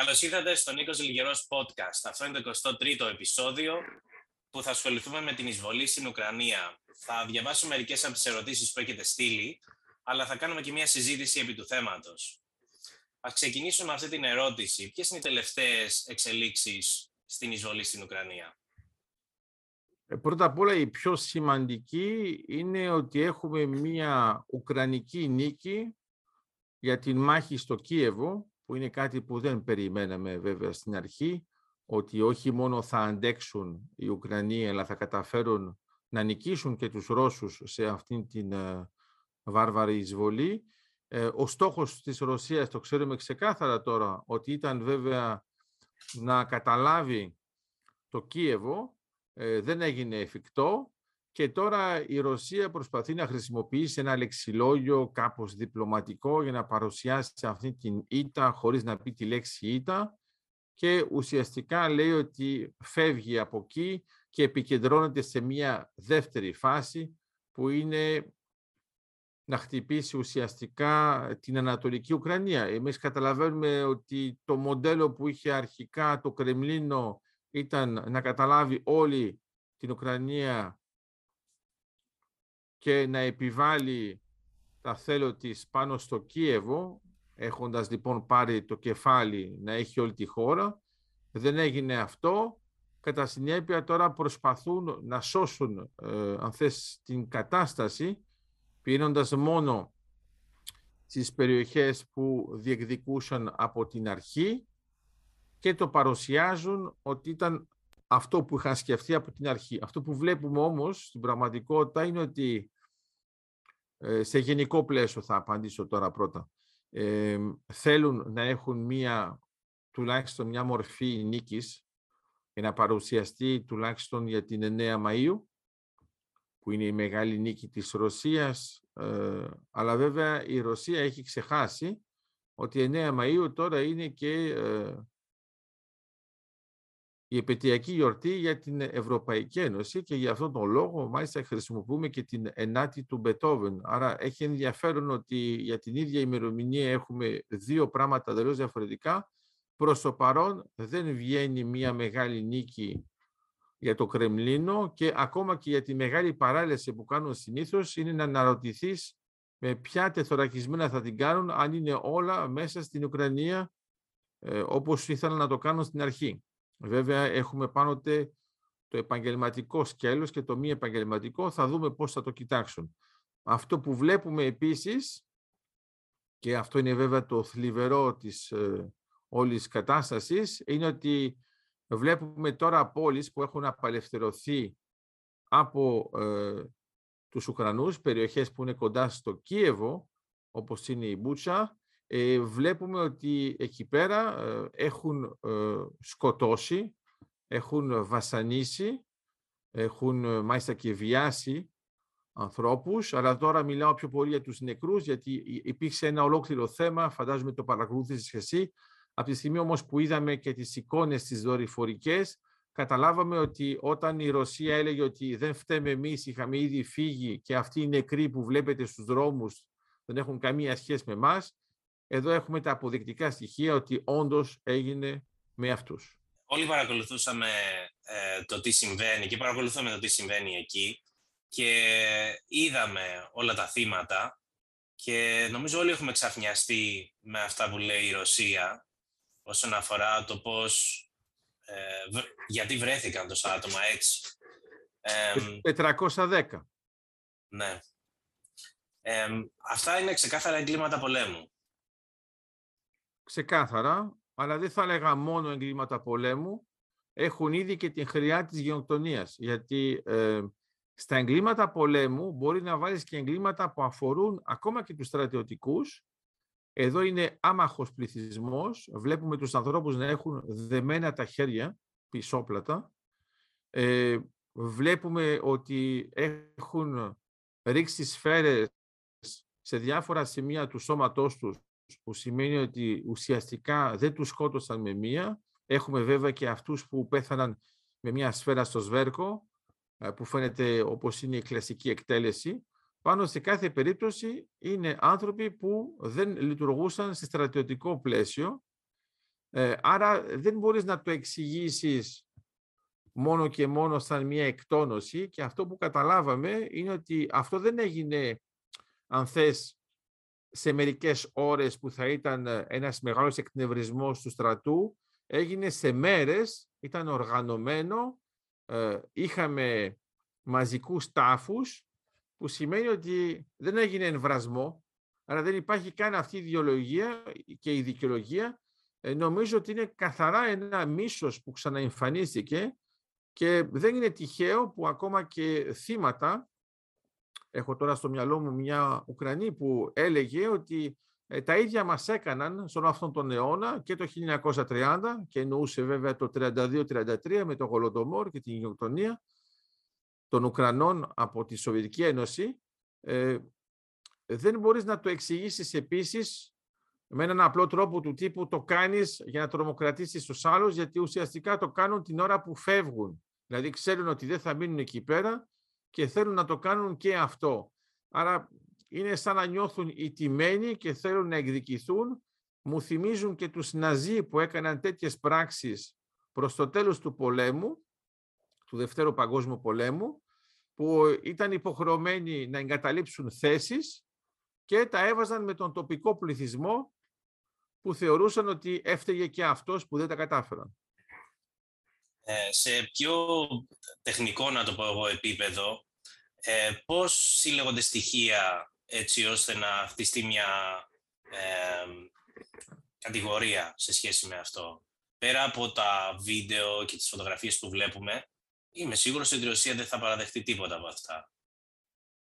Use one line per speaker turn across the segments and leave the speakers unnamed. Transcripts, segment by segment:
Καλώς ήρθατε στο Νίκος Λιγερός Podcast. Αυτό είναι το 23ο επεισόδιο που θα ασχοληθούμε με την εισβολή στην Ουκρανία. Θα διαβάσω μερικές από τις ερωτήσεις που έχετε στείλει, αλλά θα κάνουμε και μια συζήτηση επί του θέματος. Α ξεκινήσουμε με αυτή την ερώτηση. Ποιες είναι οι τελευταίες εξελίξεις στην εισβολή στην Ουκρανία;
Ε, πρώτα απ' όλα η πιο σημαντική είναι ότι έχουμε μια Ουκρανική νίκη για την μάχη στο Κίεβο, που είναι κάτι που δεν περιμέναμε βέβαια στην αρχή, ότι όχι μόνο θα αντέξουν οι Ουκρανοί, αλλά θα καταφέρουν να νικήσουν και τους Ρώσους σε αυτήν την ε, βάρβαρη εισβολή. Ε, ο στόχος της Ρωσίας, το ξέρουμε ξεκάθαρα τώρα, ότι ήταν βέβαια να καταλάβει το Κίεβο, ε, δεν έγινε εφικτό και τώρα η Ρωσία προσπαθεί να χρησιμοποιήσει ένα λεξιλόγιο κάπως διπλωματικό για να παρουσιάσει αυτή την ήττα χωρίς να πει τη λέξη ήττα και ουσιαστικά λέει ότι φεύγει από εκεί και επικεντρώνεται σε μια δεύτερη φάση που είναι να χτυπήσει ουσιαστικά την Ανατολική Ουκρανία. Εμείς καταλαβαίνουμε ότι το μοντέλο που είχε αρχικά το Κρεμλίνο ήταν να καταλάβει όλη την Ουκρανία και να επιβάλλει τα θέλω της πάνω στο Κίεβο, έχοντας λοιπόν πάρει το κεφάλι να έχει όλη τη χώρα. Δεν έγινε αυτό. Κατά συνέπεια τώρα προσπαθούν να σώσουν, ε, αν θες, την κατάσταση, πίνοντας μόνο στις περιοχές που διεκδικούσαν από την αρχή και το παρουσιάζουν ότι ήταν αυτό που είχαν σκεφτεί από την αρχή. Αυτό που βλέπουμε όμως στην πραγματικότητα είναι ότι ε, σε γενικό πλαίσιο θα απαντήσω τώρα πρώτα. Ε, θέλουν να έχουν μία, τουλάχιστον μια μορφή νίκης για να παρουσιαστεί τουλάχιστον για την 9 Μαΐου που είναι η μεγάλη νίκη της Ρωσίας ε, αλλά βέβαια η Ρωσία έχει ξεχάσει ότι 9 Μαΐου τώρα είναι και ε, η επαιτειακή γιορτή για την Ευρωπαϊκή Ένωση και για αυτόν τον λόγο μάλιστα χρησιμοποιούμε και την ενάτη του Μπετόβεν. Άρα έχει ενδιαφέρον ότι για την ίδια ημερομηνία έχουμε δύο πράγματα τελείως διαφορετικά. Προς το παρόν δεν βγαίνει μια μεγάλη νίκη για το Κρεμλίνο και ακόμα και για τη μεγάλη παράλυση που κάνουν συνήθως είναι να αναρωτηθείς με ποια τεθωρακισμένα θα την κάνουν αν είναι όλα μέσα στην Ουκρανία ε, όπως ήθελαν να το κάνουν στην αρχή. Βέβαια, έχουμε πάνω το επαγγελματικό σκέλος και το μη επαγγελματικό. Θα δούμε πώς θα το κοιτάξουν. Αυτό που βλέπουμε επίσης, και αυτό είναι βέβαια το θλιβερό της ε, όλης κατάστασης, είναι ότι βλέπουμε τώρα πόλεις που έχουν απελευθερωθεί από ε, τους Ουκρανούς, περιοχές που είναι κοντά στο Κίεβο, όπως είναι η Μπούτσα, ε, βλέπουμε ότι εκεί πέρα ε, έχουν ε, σκοτώσει, έχουν βασανίσει, έχουν μάλιστα και βιάσει ανθρώπους, αλλά τώρα μιλάω πιο πολύ για τους νεκρούς, γιατί υπήρξε ένα ολόκληρο θέμα, φαντάζομαι το παρακολούθησες εσύ, από τη στιγμή όμως που είδαμε και τις εικόνες τις δορυφορικές, καταλάβαμε ότι όταν η Ρωσία έλεγε ότι δεν φταίμε εμείς, είχαμε ήδη φύγει και αυτοί οι νεκροί που βλέπετε στους δρόμους δεν έχουν καμία σχέση με εμάς, εδώ έχουμε τα αποδεικτικά στοιχεία ότι όντως έγινε με αυτούς.
Όλοι παρακολουθούσαμε ε, το τι συμβαίνει και παρακολουθούμε το τι συμβαίνει εκεί και είδαμε όλα τα θύματα και νομίζω όλοι έχουμε ξαφνιαστεί με αυτά που λέει η Ρωσία όσον αφορά το πώς, ε, γιατί βρέθηκαν τόσα άτομα έτσι.
410.
Ναι. αυτά είναι ξεκάθαρα εγκλήματα πολέμου
ξεκάθαρα, αλλά δεν θα έλεγα μόνο εγκλήματα πολέμου, έχουν ήδη και την χρειά της γενοκτονίας. Γιατί ε, στα εγκλήματα πολέμου μπορεί να βάλεις και εγκλήματα που αφορούν ακόμα και τους στρατιωτικούς. Εδώ είναι άμαχος πληθυσμός. Βλέπουμε τους ανθρώπους να έχουν δεμένα τα χέρια, πισόπλατα. Ε, βλέπουμε ότι έχουν ρίξει σφαίρες σε διάφορα σημεία του σώματός τους που σημαίνει ότι ουσιαστικά δεν τους σκότωσαν με μία. Έχουμε βέβαια και αυτούς που πέθαναν με μια σφαίρα στο σβέρκο, ε, που φαίνεται όπως είναι η κλασική εκτέλεση. Πάνω σε κάθε περίπτωση είναι άνθρωποι που δεν λειτουργούσαν σε στρατιωτικό πλαίσιο Ε, άρα δεν μπορείς να το εξηγήσεις μόνο και μόνο σαν μια εκτόνωση και αυτό που καταλάβαμε είναι ότι αυτό δεν έγινε, αν θες, σε μερικές ώρες που θα ήταν ένας μεγάλος εκνευρισμός του στρατού, έγινε σε μέρες, ήταν οργανωμένο, ε, είχαμε μαζικούς τάφους, που σημαίνει ότι δεν έγινε εμβρασμό, αλλά δεν υπάρχει καν αυτή η ιδεολογία και η δικαιολογία. Ε, νομίζω ότι είναι καθαρά ένα μίσος που ξαναεμφανίστηκε και δεν είναι τυχαίο που ακόμα και θύματα, έχω τώρα στο μυαλό μου μια Ουκρανή που έλεγε ότι ε, τα ίδια μας έκαναν στον αυτόν τον αιώνα και το 1930 και εννοούσε βέβαια το 32-33 με το Γολοντομόρ και την γενοκτονία των Ουκρανών από τη Σοβιετική Ένωση. Ε, δεν μπορείς να το εξηγήσεις επίσης με έναν απλό τρόπο του τύπου το κάνεις για να τρομοκρατήσεις τους άλλους γιατί ουσιαστικά το κάνουν την ώρα που φεύγουν. Δηλαδή ξέρουν ότι δεν θα μείνουν εκεί πέρα και θέλουν να το κάνουν και αυτό. Άρα είναι σαν να νιώθουν ιτημένοι και θέλουν να εκδικηθούν. Μου θυμίζουν και τους Ναζί που έκαναν τέτοιες πράξεις προς το τέλος του πολέμου, του Δευτέρου Παγκόσμιου Πολέμου, που ήταν υποχρεωμένοι να εγκαταλείψουν θέσεις και τα έβαζαν με τον τοπικό πληθυσμό που θεωρούσαν ότι έφταιγε και αυτός που δεν τα κατάφεραν.
Ε, σε πιο τεχνικό, να το πω εγώ, επίπεδο, ε, πώς συλλέγονται στοιχεία έτσι ώστε να χτιστεί μια ε, κατηγορία σε σχέση με αυτό; Πέρα από τα βίντεο και τις φωτογραφίες που βλέπουμε, είμαι σίγουρος ότι η Ρωσία δεν θα παραδεχτεί τίποτα από αυτά.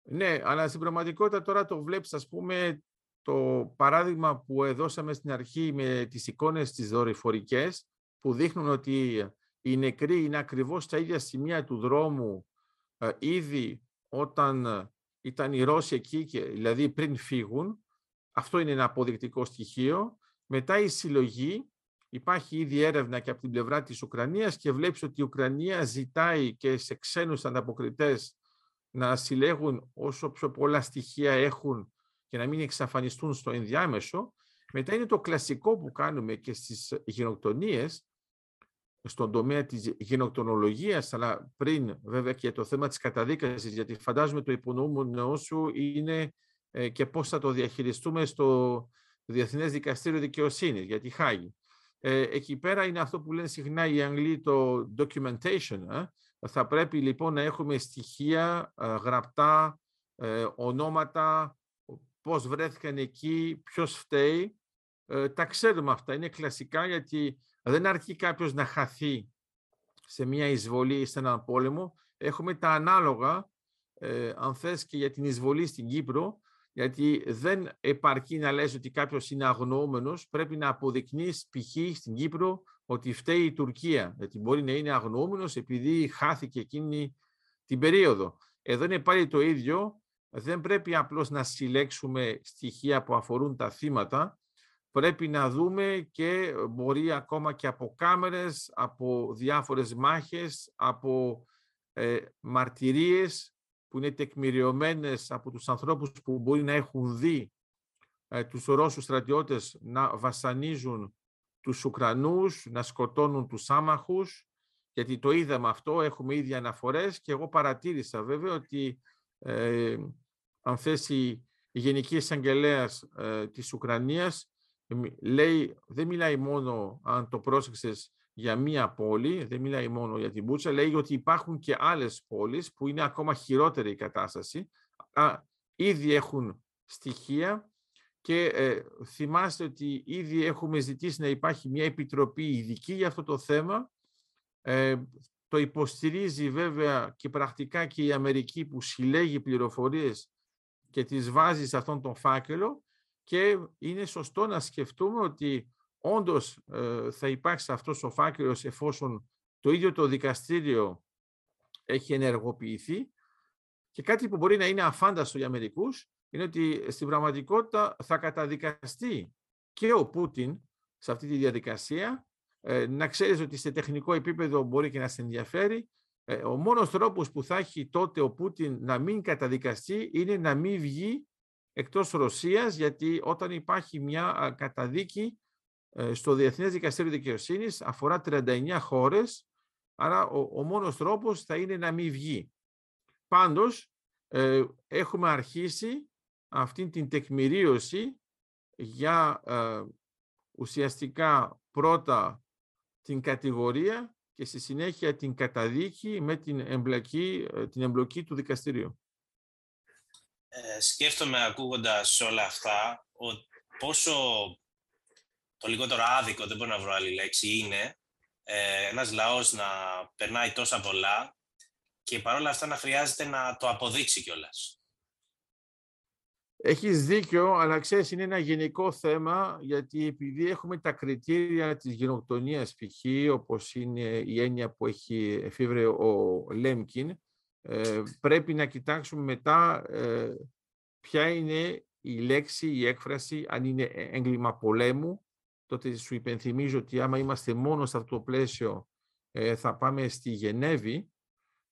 Ναι, αλλά στην πραγματικότητα τώρα το βλέπεις, ας πούμε, το παράδειγμα που έδωσαμε στην αρχή με τις εικόνες τις δορυφορικές, που δείχνουν ότι οι νεκροί είναι ακριβώς στα ίδια σημεία του δρόμου ε, ήδη όταν ε, ήταν οι Ρώσοι εκεί, και, δηλαδή πριν φύγουν. Αυτό είναι ένα αποδεικτικό στοιχείο. Μετά η συλλογή, υπάρχει ήδη έρευνα και από την πλευρά της Ουκρανίας και βλέπεις ότι η Ουκρανία ζητάει και σε ξένους ανταποκριτές να συλλέγουν όσο πιο πολλά στοιχεία έχουν και να μην εξαφανιστούν στο ενδιάμεσο. Μετά είναι το κλασικό που κάνουμε και στις γενοκτονίες, στον τομέα της γενοκτονολογίας, αλλά πριν βέβαια και το θέμα της καταδίκασης, γιατί φαντάζομαι το υπονοούμενο σου είναι ε, και πώς θα το διαχειριστούμε στο Διεθνές Δικαστήριο Δικαιοσύνης, για τη Χάγη. Ε, εκεί πέρα είναι αυτό που λένε συχνά οι Αγγλοί το documentation. Ε. Θα πρέπει λοιπόν να έχουμε στοιχεία γραπτά, ονόματα, πώς βρέθηκαν εκεί, ποιος φταίει. Τα ξέρουμε αυτά, είναι κλασικά γιατί δεν αρκεί κάποιος να χαθεί σε μια εισβολή ή σε έναν πόλεμο. Έχουμε τα ανάλογα, ε, αν θες, και για την εισβολή στην Κύπρο, γιατί δεν επαρκεί να λες ότι κάποιος είναι αγνοούμενος, πρέπει να αποδεικνύεις π.χ. στην Κύπρο ότι φταίει η Τουρκία, γιατί μπορεί να είναι αγνοούμενος επειδή χάθηκε εκείνη την περίοδο. Εδώ είναι πάλι το ίδιο, δεν πρέπει απλώς να συλλέξουμε στοιχεία που αφορούν τα θύματα, πρέπει να δούμε και μπορεί ακόμα και από κάμερες, από διάφορες μάχες, από ε, μαρτυρίες που είναι τεκμηριωμένες από τους ανθρώπους που μπορεί να έχουν δει ε, τους Ρώσους στρατιώτες να βασανίζουν τους Ουκρανούς, να σκοτώνουν τους άμαχους, γιατί το είδαμε αυτό, έχουμε ήδη αναφορές και εγώ παρατήρησα βέβαια ότι ε, αν θέσει η Γενική Εισαγγελέας ε, της Ουκρανίας λέει, δεν μιλάει μόνο, αν το πρόσεξες, για μία πόλη, δεν μιλάει μόνο για την Μπούτσα, λέει ότι υπάρχουν και άλλες πόλεις που είναι ακόμα χειρότερη η κατάσταση. Α, ήδη έχουν στοιχεία και ε, θυμάστε ότι ήδη έχουμε ζητήσει να υπάρχει μια επιτροπή ειδική για αυτό το θέμα. Ε, το υποστηρίζει βέβαια και πρακτικά και η Αμερική που συλλέγει πληροφορίες και τις βάζει σε αυτόν τον φάκελο και είναι σωστό να σκεφτούμε ότι όντως ε, θα υπάρξει αυτός ο φάκελος εφόσον το ίδιο το δικαστήριο έχει ενεργοποιηθεί και κάτι που μπορεί να είναι αφάνταστο για μερικούς είναι ότι στην πραγματικότητα θα καταδικαστεί και ο Πούτιν σε αυτή τη διαδικασία. Ε, να ξέρεις ότι σε τεχνικό επίπεδο μπορεί και να σε ενδιαφέρει. Ε, ο μόνος τρόπος που θα έχει τότε ο Πούτιν να μην καταδικαστεί είναι να μην βγει εκτός Ρωσίας, γιατί όταν υπάρχει μια καταδίκη ε, στο Διεθνές Δικαστήριο Δικαιοσύνης αφορά 39 χώρες, άρα ο, ο μόνος τρόπος θα είναι να μην βγει. Πάντως, ε, έχουμε αρχίσει αυτή την τεκμηρίωση για ε, ουσιαστικά πρώτα την κατηγορία και στη συνέχεια την καταδίκη με την εμπλοκή, την εμπλοκή του δικαστηρίου.
Ε, σκέφτομαι ακούγοντας όλα αυτά ο, πόσο το λιγότερο άδικο, δεν μπορώ να βρω άλλη λέξη, είναι ε, ένας λαός να περνάει τόσα πολλά και παρόλα αυτά να χρειάζεται να το αποδείξει κιόλας.
Έχεις δίκιο, αλλά ξέρεις είναι ένα γενικό θέμα, γιατί επειδή έχουμε τα κριτήρια της γενοκτονίας π.χ., όπως είναι η έννοια που έχει εφήβρε ο Λέμκιν, ε, πρέπει να κοιτάξουμε μετά ε, ποια είναι η λέξη, η έκφραση, αν είναι έγκλημα πολέμου, τότε σου υπενθυμίζω ότι άμα είμαστε μόνο σε αυτό το πλαίσιο ε, θα πάμε στη Γενέβη,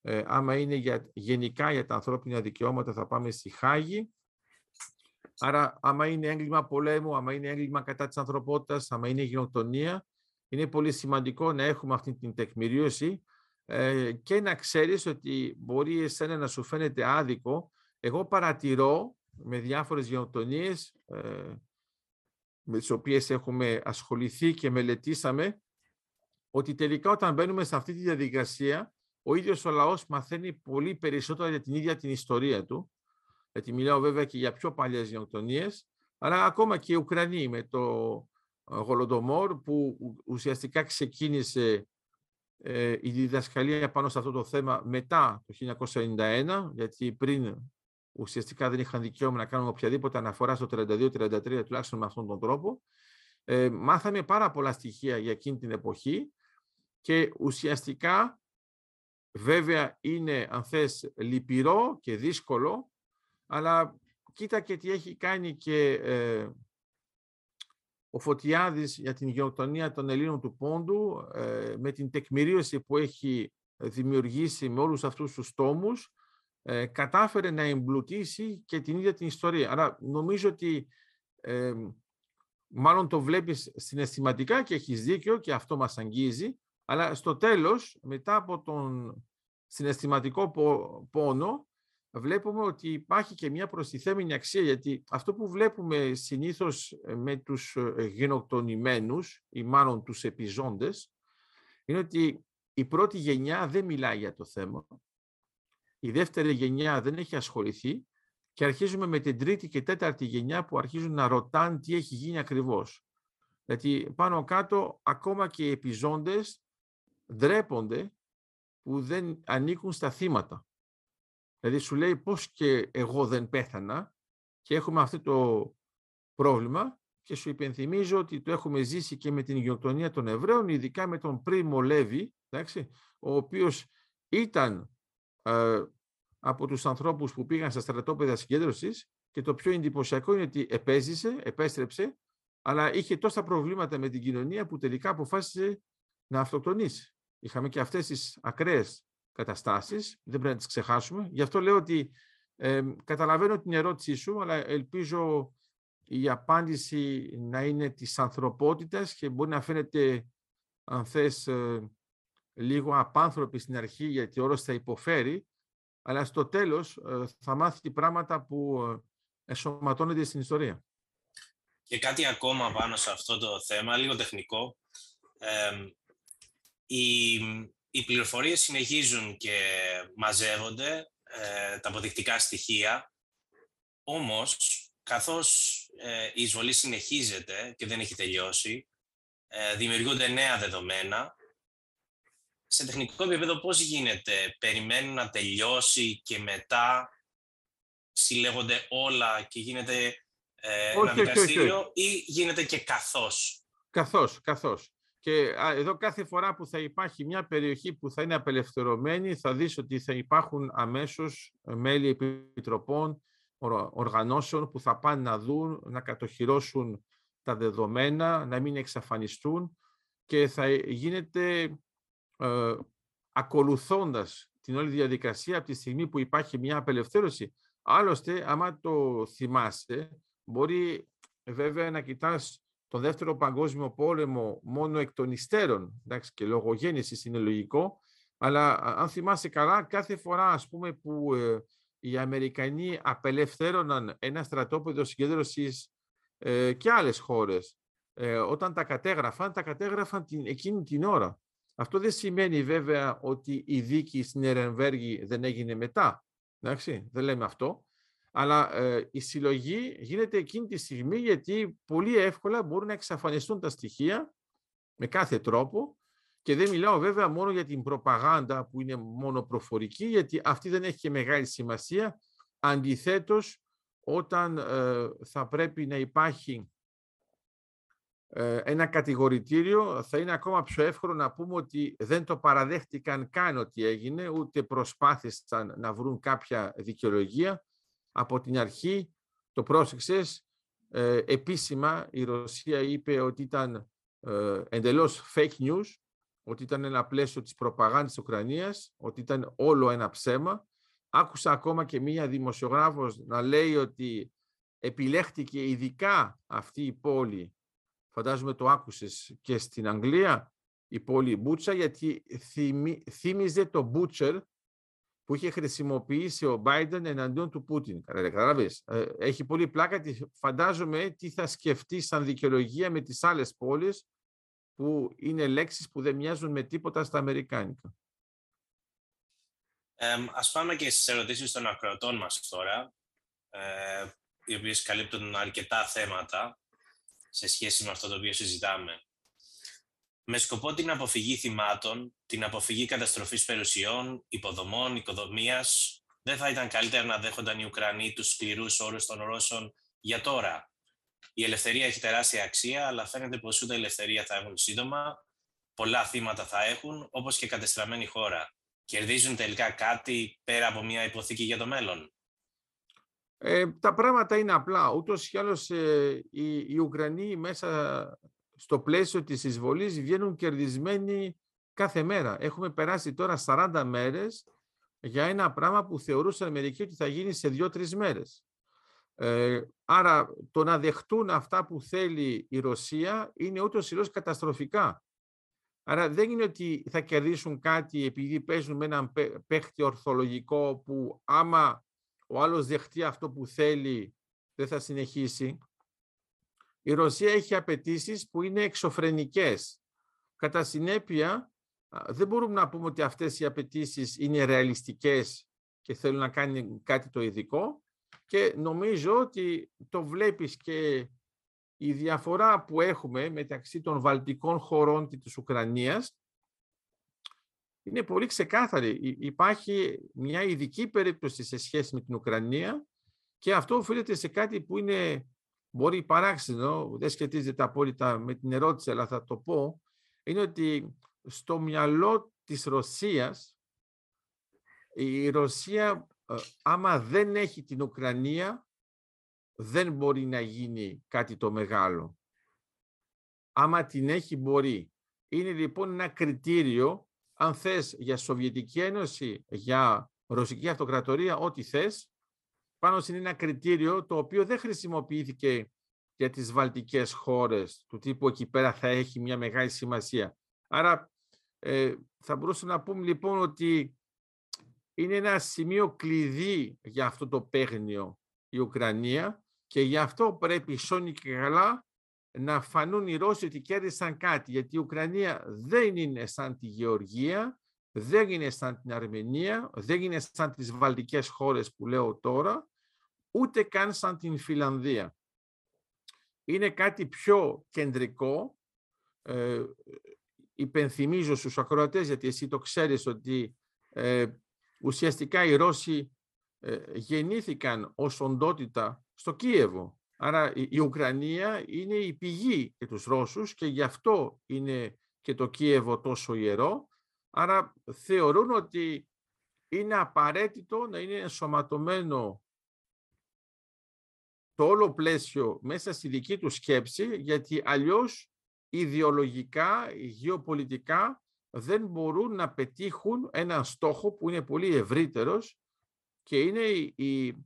ε, άμα είναι για, γενικά για τα ανθρώπινα δικαιώματα θα πάμε στη Χάγη, άρα άμα είναι έγκλημα πολέμου, άμα είναι έγκλημα κατά της ανθρωπότητας, άμα είναι γενοκτονία, είναι πολύ σημαντικό να έχουμε αυτή την τεκμηρίωση ε, και να ξέρεις ότι μπορεί εσένα να σου φαίνεται άδικο. Εγώ παρατηρώ με διάφορες γενοκτονίες ε, με τις οποίες έχουμε ασχοληθεί και μελετήσαμε, ότι τελικά όταν μπαίνουμε σε αυτή τη διαδικασία, ο ίδιος ο λαός μαθαίνει πολύ περισσότερο για την ίδια την ιστορία του, γιατί μιλάω βέβαια και για πιο παλιές γενοκτονίες, αλλά ακόμα και οι Ουκρανοί με το ε, Γολοντομόρ που ουσιαστικά ξεκίνησε ε, η διδασκαλία πάνω σε αυτό το θέμα μετά το 1991, γιατί πριν ουσιαστικά δεν είχαν δικαίωμα να κάνουν οποιαδήποτε αναφορά στο 32-33 τουλάχιστον με αυτόν τον τρόπο. Ε, μάθαμε πάρα πολλά στοιχεία για εκείνη την εποχή και ουσιαστικά βέβαια είναι αν θες λυπηρό και δύσκολο αλλά κοίτα και τι έχει κάνει και ε, ο Φωτιάδης για την γεωτονία των Ελλήνων του Πόντου ε, με την τεκμηρίωση που έχει δημιουργήσει με όλους αυτούς τους τόμους ε, κατάφερε να εμπλουτίσει και την ίδια την ιστορία. Άρα νομίζω ότι ε, μάλλον το βλέπεις συναισθηματικά και έχεις δίκιο και αυτό μας αγγίζει, αλλά στο τέλος, μετά από τον συναισθηματικό πόνο, βλέπουμε ότι υπάρχει και μια προστιθέμενη αξία, γιατί αυτό που βλέπουμε συνήθως ε, με τους ε, γενοκτονημένους ή μάλλον τους επιζώντες, είναι ότι η πρώτη γενιά δεν μιλάει για το θέμα, η δεύτερη γενιά δεν έχει ασχοληθεί και αρχίζουμε με την τρίτη και τέταρτη γενιά που αρχίζουν να ρωτάνε τι έχει γίνει ακριβώς. Γιατί πάνω κάτω ακόμα και οι επιζώντες ντρέπονται που δεν ανήκουν στα θύματα. Δηλαδή σου λέει πώς και εγώ δεν πέθανα και έχουμε αυτό το πρόβλημα και σου υπενθυμίζω ότι το έχουμε ζήσει και με την υγειοκτονία των Εβραίων, ειδικά με τον Πρίμο Λέβη, ο οποίος ήταν ε, από τους ανθρώπους που πήγαν στα στρατόπεδα συγκέντρωσης και το πιο εντυπωσιακό είναι ότι επέζησε, επέστρεψε, αλλά είχε τόσα προβλήματα με την κοινωνία που τελικά αποφάσισε να αυτοκτονήσει. Είχαμε και αυτές τις ακραίες καταστάσεις, δεν πρέπει να τις ξεχάσουμε. Γι' αυτό λέω ότι ε, καταλαβαίνω την ερώτησή σου, αλλά ελπίζω η απάντηση να είναι της ανθρωπότητας και μπορεί να φαίνεται, αν θες, ε, λίγο απάνθρωπη στην αρχή, γιατί όλος θα υποφέρει, αλλά στο τέλος ε, θα μάθει πράγματα που ε, εσωματώνεται στην ιστορία.
Και κάτι ακόμα πάνω σε αυτό το θέμα, λίγο τεχνικό. Ε, οι, οι πληροφορίες συνεχίζουν και μαζεύονται, ε, τα αποδεικτικά στοιχεία, όμως καθώς η εισβολή συνεχίζεται και δεν έχει τελειώσει, δημιουργούνται νέα δεδομένα σε τεχνικό επίπεδο πώς γίνεται, περιμένουν να τελειώσει και μετά συλλέγονται όλα και γίνεται ε, ένα δικαστήριο ή γίνεται και καθώς;
Καθώς, καθώς. Και εδώ κάθε φορά που θα υπάρχει μια περιοχή που θα είναι απελευθερωμένη θα δεις ότι θα υπάρχουν αμέσως μέλη επιτροπών, οργανώσεων που θα πάνε να δουν, να κατοχυρώσουν τα δεδομένα, να μην εξαφανιστούν και θα γίνεται ε, ακολουθώντας την όλη διαδικασία από τη στιγμή που υπάρχει μια απελευθέρωση. Άλλωστε, άμα το θυμάστε, μπορεί βέβαια να κοιτάς τον Δεύτερο Παγκόσμιο Πόλεμο μόνο εκ των υστέρων, εντάξει, και λόγω γέννησης είναι λογικό, αλλά αν θυμάσαι καλά, κάθε φορά ας πούμε, που ε, οι Αμερικανοί απελευθέρωναν ένα στρατόπεδο συγκέντρωσης ε, και άλλες χώρες, ε, όταν τα κατέγραφαν, τα κατέγραφαν την, εκείνη την ώρα. Αυτό δεν σημαίνει βέβαια ότι η δίκη στην Ερενβέργη δεν έγινε μετά. Εντάξει, δεν λέμε αυτό. Αλλά ε, η συλλογή γίνεται εκείνη τη στιγμή γιατί πολύ εύκολα μπορούν να εξαφανιστούν τα στοιχεία με κάθε τρόπο και δεν μιλάω βέβαια μόνο για την προπαγάνδα που είναι μόνο προφορική γιατί αυτή δεν έχει και μεγάλη σημασία. Αντιθέτως, όταν ε, θα πρέπει να υπάρχει ε, ένα κατηγορητήριο θα είναι ακόμα πιο εύκολο να πούμε ότι δεν το παραδέχτηκαν καν ότι έγινε, ούτε προσπάθησαν να βρουν κάποια δικαιολογία. Από την αρχή, το πρόσεξες, ε, επίσημα η Ρωσία είπε ότι ήταν ε, εντελώς fake news, ότι ήταν ένα πλαίσιο της προπαγάνδας της Ουκρανίας, ότι ήταν όλο ένα ψέμα. Άκουσα ακόμα και μία δημοσιογράφος να λέει ότι επιλέχτηκε ειδικά αυτή η πόλη φαντάζομαι το άκουσες και στην Αγγλία, η πόλη Μπούτσα, γιατί θύμιζε το Μπούτσερ που είχε χρησιμοποιήσει ο Biden εναντίον του Πούτιν. Καταλαβες. Ε, έχει πολύ πλάκα. Φαντάζομαι τι θα σκεφτεί σαν δικαιολογία με τις άλλες πόλεις που είναι λέξεις που δεν μοιάζουν με τίποτα στα Αμερικάνικα.
Ε, ας πάμε και στις ερωτήσεις των ακροατών μας τώρα, ε, οι οποίες καλύπτουν αρκετά θέματα σε σχέση με αυτό το οποίο συζητάμε. Με σκοπό την αποφυγή θυμάτων, την αποφυγή καταστροφής περιουσιών, υποδομών, οικοδομίας, δεν θα ήταν καλύτερα να δέχονταν οι Ουκρανοί τους σκληρούς όρους των Ρώσων για τώρα. Η ελευθερία έχει τεράστια αξία, αλλά φαίνεται πως ούτε ελευθερία θα έχουν σύντομα, πολλά θύματα θα έχουν, όπως και κατεστραμμένη χώρα. Κερδίζουν τελικά κάτι πέρα από μια υποθήκη για το μέλλον;
Ε, τα πράγματα είναι απλά. Ούτως ή άλλως ε, οι, οι Ουκρανοί μέσα στο πλαίσιο της εισβολής βγαίνουν κερδισμένοι κάθε μέρα. Έχουμε περάσει τώρα 40 μέρες για ένα πράγμα που θεωρούσαν μερικοί ότι θα γίνει σε δύο-τρεις μέρες. Ε, άρα το να δεχτούν αυτά που θέλει η Ρωσία είναι ούτως ή καταστροφικά. Άρα δεν είναι ότι θα κερδίσουν κάτι επειδή παίζουν με έναν παίχτη ορθολογικό που άμα ο άλλος δεχτεί αυτό που θέλει, δεν θα συνεχίσει. Η Ρωσία έχει απαιτήσεις που είναι εξωφρενικές. Κατά συνέπεια, δεν μπορούμε να πούμε ότι αυτές οι απαιτήσεις είναι ρεαλιστικές και θέλουν να κάνει κάτι το ειδικό και νομίζω ότι το βλέπεις και η διαφορά που έχουμε μεταξύ των βαλτικών χωρών και της Ουκρανίας είναι πολύ ξεκάθαρη. Υπάρχει μια ειδική περίπτωση σε σχέση με την Ουκρανία και αυτό οφείλεται σε κάτι που είναι, μπορεί παράξενο, δεν σχετίζεται απόλυτα με την ερώτηση, αλλά θα το πω, είναι ότι στο μυαλό της Ρωσίας, η Ρωσία, ε, άμα δεν έχει την Ουκρανία, δεν μπορεί να γίνει κάτι το μεγάλο. Άμα την έχει, μπορεί. Είναι λοιπόν ένα κριτήριο αν θες για Σοβιετική Ένωση, για Ρωσική Αυτοκρατορία, ό,τι θες, πάνω είναι ένα κριτήριο το οποίο δεν χρησιμοποιήθηκε για τις βαλτικές χώρες, του τύπου εκεί πέρα θα έχει μια μεγάλη σημασία. Άρα ε, θα μπορούσαμε να πούμε λοιπόν ότι είναι ένα σημείο κλειδί για αυτό το παίγνιο η Ουκρανία και γι' αυτό πρέπει σώνει και καλά να φανούν οι Ρώσοι ότι κέρδισαν κάτι, γιατί η Ουκρανία δεν είναι σαν τη Γεωργία, δεν είναι σαν την Αρμενία, δεν είναι σαν τις βαλτικές χώρες που λέω τώρα, ούτε καν σαν την Φιλανδία. Είναι κάτι πιο κεντρικό, ε, υπενθυμίζω στους ακροατές, γιατί εσύ το ξέρεις ότι ε, ουσιαστικά οι Ρώσοι ε, γεννήθηκαν ως οντότητα στο Κίεβο. Άρα η Ουκρανία είναι η πηγή για τους Ρώσους και γι' αυτό είναι και το Κίεβο τόσο ιερό. Άρα θεωρούν ότι είναι απαραίτητο να είναι ενσωματωμένο το όλο πλαίσιο μέσα στη δική του σκέψη, γιατί αλλιώς ιδεολογικά, γεωπολιτικά δεν μπορούν να πετύχουν έναν στόχο που είναι πολύ ευρύτερος και είναι η,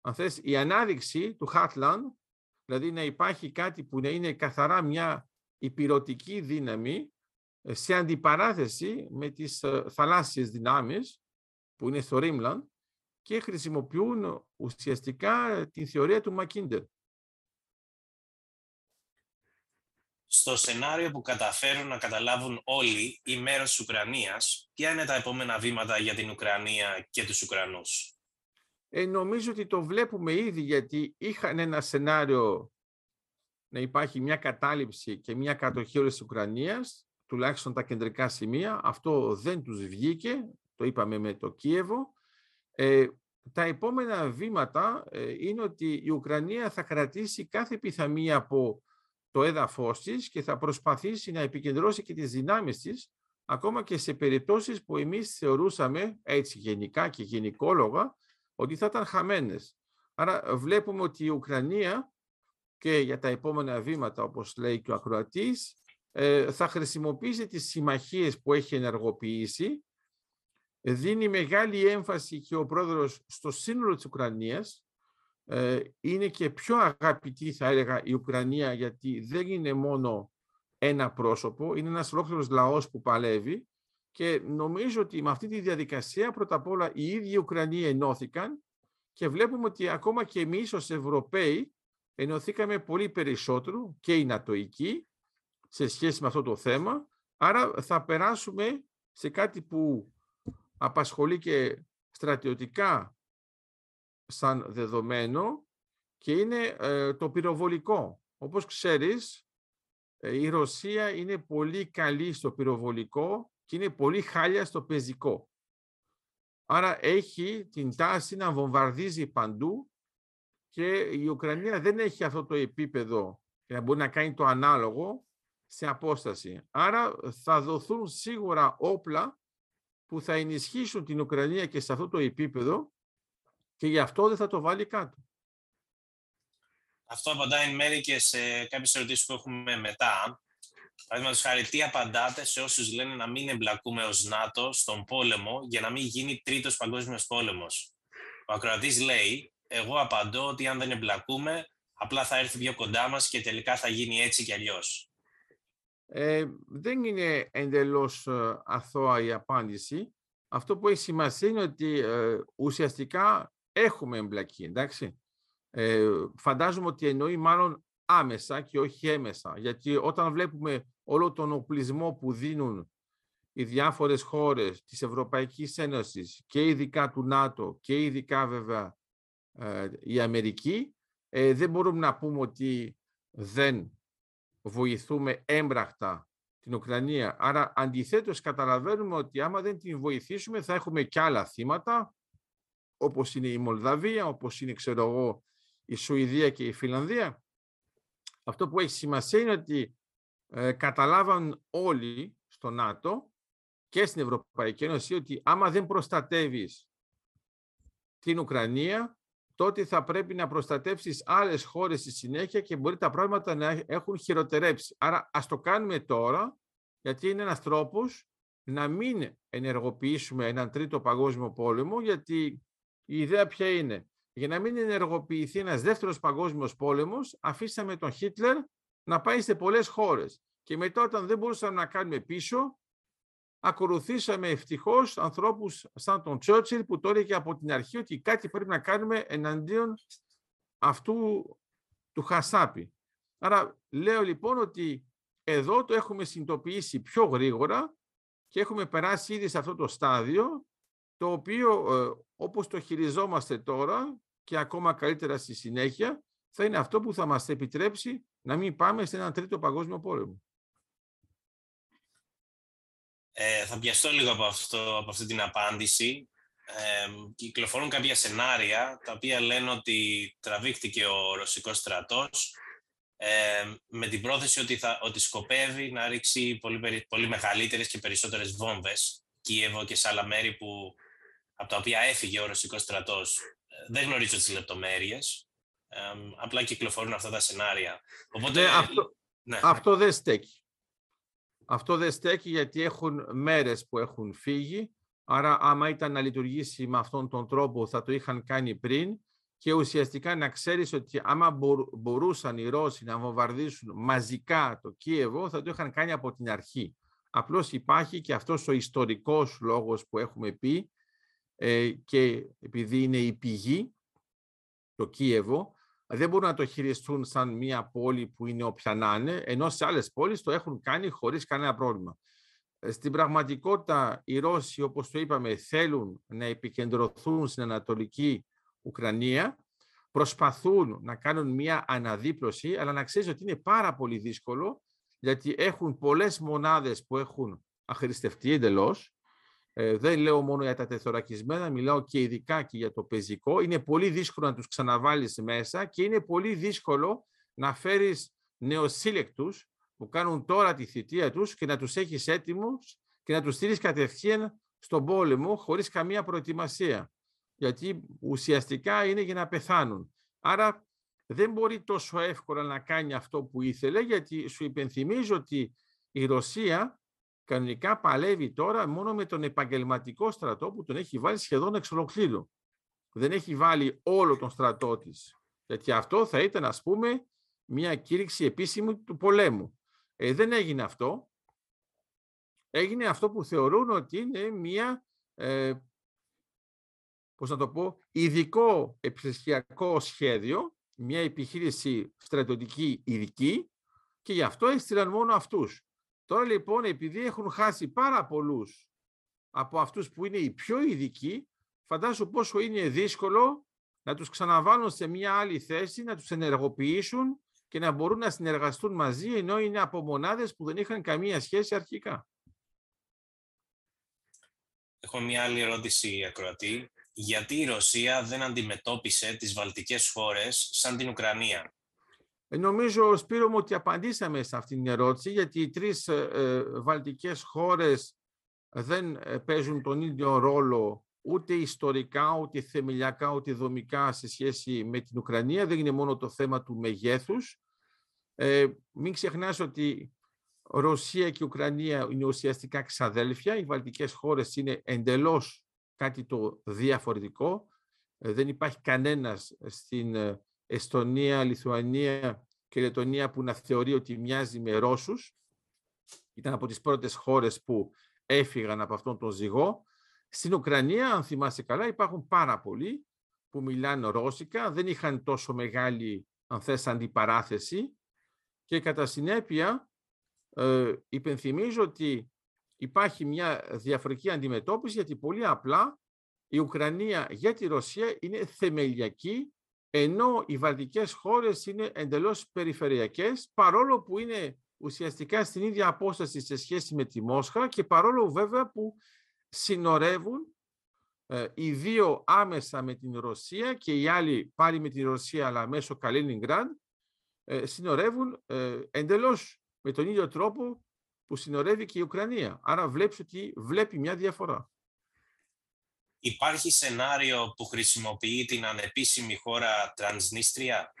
αν θες, η ανάδειξη του Χάτλαν δηλαδή να υπάρχει κάτι που να είναι καθαρά μια υπηρετική δύναμη ε, σε αντιπαράθεση με τις ε, θαλάσσιες δυνάμεις που είναι στο Ρίμλαντ και χρησιμοποιούν ουσιαστικά τη θεωρία του Μακίντερ.
Στο σενάριο που καταφέρουν να καταλάβουν όλοι η μέρος της Ουκρανίας, ποια είναι τα επόμενα βήματα για την Ουκρανία και τους Ουκρανούς;
Ε, νομίζω ότι το βλέπουμε ήδη γιατί είχαν ένα σενάριο να υπάρχει μια κατάληψη και μια κατοχή όλης της Ουκρανίας, τουλάχιστον τα κεντρικά σημεία. Αυτό δεν τους βγήκε, το είπαμε με το Κίεβο. Ε, τα επόμενα βήματα ε, είναι ότι η Ουκρανία θα κρατήσει κάθε πιθανή από το έδαφος της και θα προσπαθήσει να επικεντρώσει και τις δυνάμεις της, ακόμα και σε περιπτώσεις που εμείς θεωρούσαμε, έτσι γενικά και γενικόλογα, ότι θα ήταν χαμένες. Άρα βλέπουμε ότι η Ουκρανία και για τα επόμενα βήματα, όπως λέει και ο ακροατής, ε, θα χρησιμοποιήσει τις συμμαχίες που έχει ενεργοποιήσει, δίνει μεγάλη έμφαση και ο πρόεδρος στο σύνολο της Ουκρανίας, ε, είναι και πιο αγαπητή θα έλεγα η Ουκρανία γιατί δεν είναι μόνο ένα πρόσωπο, είναι ένας ολόκληρος λαός που παλεύει και νομίζω ότι με αυτή τη διαδικασία πρώτα απ' όλα οι ίδιοι Ουκρανοί ενώθηκαν και βλέπουμε ότι ακόμα και εμείς ως Ευρωπαίοι ενωθήκαμε πολύ περισσότερο και οι Νατοικοί σε σχέση με αυτό το θέμα. Άρα θα περάσουμε σε κάτι που απασχολεί και στρατιωτικά σαν δεδομένο και είναι ε, το πυροβολικό. Όπως ξέρεις, ε, η Ρωσία είναι πολύ καλή στο πυροβολικό και είναι πολύ χάλια στο πεζικό. Άρα έχει την τάση να βομβαρδίζει παντού και η Ουκρανία δεν έχει αυτό το επίπεδο για να μπορεί να κάνει το ανάλογο σε απόσταση. Άρα θα δοθούν σίγουρα όπλα που θα ενισχύσουν την Ουκρανία και σε αυτό το επίπεδο και γι' αυτό δεν θα το βάλει κάτω.
Αυτό απαντάει εν μέρη και σε κάποιες ερωτήσεις που έχουμε μετά. Παραδείγματος χάρη, τι απαντάτε σε όσους λένε να μην εμπλακούμε ως ΝΑΤΟ στον πόλεμο για να μην γίνει τρίτος παγκόσμιος πόλεμος; Ο ακροατής λέει, εγώ απαντώ ότι αν δεν εμπλακούμε, απλά θα έρθει πιο κοντά μας και τελικά θα γίνει έτσι κι αλλιώς.
Ε, δεν είναι εντελώς ε, αθώα η απάντηση. Αυτό που έχει σημασία είναι ότι ε, ουσιαστικά έχουμε εμπλακεί, εντάξει. Ε, φαντάζομαι ότι εννοεί μάλλον άμεσα και όχι έμεσα. Γιατί όταν βλέπουμε όλο τον οπλισμό που δίνουν οι διάφορες χώρες της Ευρωπαϊκής Ένωσης και ειδικά του ΝΑΤΟ και ειδικά βέβαια ε, η Αμερική, ε, δεν μπορούμε να πούμε ότι δεν βοηθούμε έμπραχτα την Ουκρανία. Άρα αντιθέτως καταλαβαίνουμε ότι άμα δεν την βοηθήσουμε θα έχουμε και άλλα θύματα, όπως είναι η Μολδαβία, όπως είναι ξέρω εγώ η Σουηδία και η Φιλανδία. Αυτό που έχει σημασία είναι ότι ε, καταλάβαν όλοι στο ΝΑΤΟ και στην Ευρωπαϊκή Ένωση ότι άμα δεν προστατεύεις την Ουκρανία, τότε θα πρέπει να προστατεύσεις άλλες χώρες στη συνέχεια και μπορεί τα πράγματα να έχουν χειροτερέψει. Άρα ας το κάνουμε τώρα, γιατί είναι ένας τρόπος να μην ενεργοποιήσουμε έναν τρίτο παγκόσμιο πόλεμο, γιατί η ιδέα ποια είναι. Για να μην ενεργοποιηθεί ένας δεύτερος παγκόσμιος πόλεμος, αφήσαμε τον Χίτλερ να πάει σε πολλές χώρες. Και μετά όταν δεν μπορούσαμε να κάνουμε πίσω, ακολουθήσαμε ευτυχώς ανθρώπους σαν τον Τσότσιλ που το και από την αρχή ότι κάτι πρέπει να κάνουμε εναντίον αυτού του Χασάπη. Άρα λέω λοιπόν ότι εδώ το έχουμε συνειδητοποιήσει πιο γρήγορα και έχουμε περάσει ήδη σε αυτό το στάδιο το οποίο ε, όπως το χειριζόμαστε τώρα και ακόμα καλύτερα στη συνέχεια θα είναι αυτό που θα μας επιτρέψει να μην πάμε σε έναν τρίτο παγκόσμιο πόλεμο.
Ε, θα πιαστώ λίγο από, αυτό, από αυτή την απάντηση. Ε, κυκλοφορούν κάποια σενάρια τα οποία λένε ότι τραβήχτηκε ο ρωσικός στρατός ε, με την πρόθεση ότι, θα, ότι σκοπεύει να ρίξει πολύ, πολύ μεγαλύτερες και περισσότερες βόμβες Κίεβο και σε άλλα μέρη που, από τα οποία έφυγε ο ρωσικός στρατός. Ε, δεν γνωρίζω τις λεπτομέρειες, ε, απλά κυκλοφορούν αυτά τα σενάρια.
Οπότε, ναι, αυτό, ναι. αυτό δεν στέκει. Αυτό δεν στέκει γιατί έχουν μέρες που έχουν φύγει, άρα άμα ήταν να λειτουργήσει με αυτόν τον τρόπο θα το είχαν κάνει πριν και ουσιαστικά να ξέρεις ότι άμα μπορούσαν οι Ρώσοι να βομβαρδίσουν μαζικά το Κίεβο, θα το είχαν κάνει από την αρχή. Απλώς υπάρχει και αυτός ο ιστορικός λόγος που έχουμε πει ε, και επειδή είναι η πηγή, το Κίεβο, δεν μπορούν να το χειριστούν σαν μια πόλη που είναι όποια να είναι, ενώ σε άλλες πόλεις το έχουν κάνει χωρίς κανένα πρόβλημα. Ε, στην πραγματικότητα, οι Ρώσοι, όπως το είπαμε, θέλουν να επικεντρωθούν στην Ανατολική Ουκρανία, προσπαθούν να κάνουν μια αναδίπλωση, αλλά να ξέρεις ότι είναι πάρα πολύ δύσκολο, γιατί έχουν πολλές μονάδες που έχουν αχρηστευτεί εντελώς. Ε, δεν λέω μόνο για τα τεθωρακισμένα, μιλάω και ειδικά και για το πεζικό. Είναι πολύ δύσκολο να τους ξαναβάλεις μέσα και είναι πολύ δύσκολο να φέρεις νεοσύλλεκτους που κάνουν τώρα τη θητεία τους και να τους έχεις έτοιμους και να τους στείλεις κατευθείαν στον πόλεμο χωρίς καμία προετοιμασία γιατί ουσιαστικά είναι για να πεθάνουν. Άρα δεν μπορεί τόσο εύκολα να κάνει αυτό που ήθελε, γιατί σου υπενθυμίζω ότι η Ρωσία κανονικά παλεύει τώρα μόνο με τον επαγγελματικό στρατό που τον έχει βάλει σχεδόν εξ ολοκλήρου. Δεν έχει βάλει όλο τον στρατό της. Γιατί αυτό θα ήταν, ας πούμε, μια κήρυξη επίσημη του πολέμου. Ε, δεν έγινε αυτό. Έγινε αυτό που θεωρούν ότι είναι μια ε, πώς να το πω, ειδικό επιχειρησιακό σχέδιο, μια επιχείρηση στρατιωτική ειδική και γι' αυτό έστειλαν μόνο αυτούς. Τώρα λοιπόν, επειδή έχουν χάσει πάρα πολλούς από αυτούς που είναι οι πιο ειδικοί, φαντάσου πόσο είναι δύσκολο να τους ξαναβάλουν σε μια άλλη θέση, να τους ενεργοποιήσουν και να μπορούν να συνεργαστούν μαζί, ενώ είναι από μονάδες που δεν είχαν καμία σχέση αρχικά.
Έχω μια άλλη ερώτηση, Ακροατή γιατί η Ρωσία δεν αντιμετώπισε τις βαλτικές χώρες σαν την Ουκρανία;
Ε, νομίζω, Σπύρο μου, ότι απαντήσαμε σε αυτήν την ερώτηση, γιατί οι τρεις ε, ε βαλτικές χώρες δεν ε, παίζουν τον ίδιο ρόλο ούτε ιστορικά, ούτε θεμελιακά, ούτε δομικά σε σχέση με την Ουκρανία. Δεν είναι μόνο το θέμα του μεγέθους. Ε, μην ξεχνάς ότι Ρωσία και Ουκρανία είναι ουσιαστικά ξαδέλφια. Οι βαλτικές χώρες είναι εντελώς κάτι το διαφορετικό. Ε, δεν υπάρχει κανένας στην ε, Εστονία, Λιθουανία και Λετωνία που να θεωρεί ότι μοιάζει με Ρώσους. Ήταν από τις πρώτες χώρες που έφυγαν από αυτόν τον ζυγό. Στην Ουκρανία, αν θυμάσαι καλά, υπάρχουν πάρα πολλοί που μιλάνε Ρώσικα, δεν είχαν τόσο μεγάλη, αν θες, αντιπαράθεση και κατά συνέπεια ε, υπενθυμίζω ότι υπάρχει μια διαφορετική αντιμετώπιση γιατί πολύ απλά η Ουκρανία για τη Ρωσία είναι θεμελιακή ενώ οι βαλτικές χώρες είναι εντελώς περιφερειακές παρόλο που είναι ουσιαστικά στην ίδια απόσταση σε σχέση με τη Μόσχα και παρόλο βέβαια που συνορεύουν ε, οι δύο άμεσα με την Ρωσία και οι άλλοι πάλι με τη Ρωσία αλλά μέσω Καλίνιγκραντ ε, συνορεύουν ε, εντελώς με τον ίδιο τρόπο που συνορεύει και η Ουκρανία. Άρα βλέπεις ότι βλέπει μια διαφορά.
Υπάρχει σενάριο που χρησιμοποιεί την ανεπίσημη χώρα Τρανσνίστρια.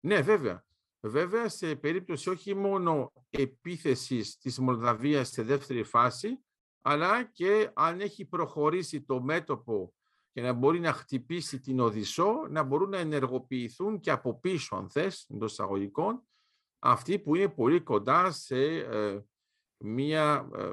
Ναι, βέβαια. Βέβαια, σε περίπτωση όχι μόνο επίθεσης της Μολδαβίας σε δεύτερη φάση, αλλά και αν έχει προχωρήσει το μέτωπο και να μπορεί να χτυπήσει την Οδυσσό, να μπορούν να ενεργοποιηθούν και από πίσω, αν θες, εντός εισαγωγικών, αυτοί που είναι πολύ κοντά σε ε, μια ε,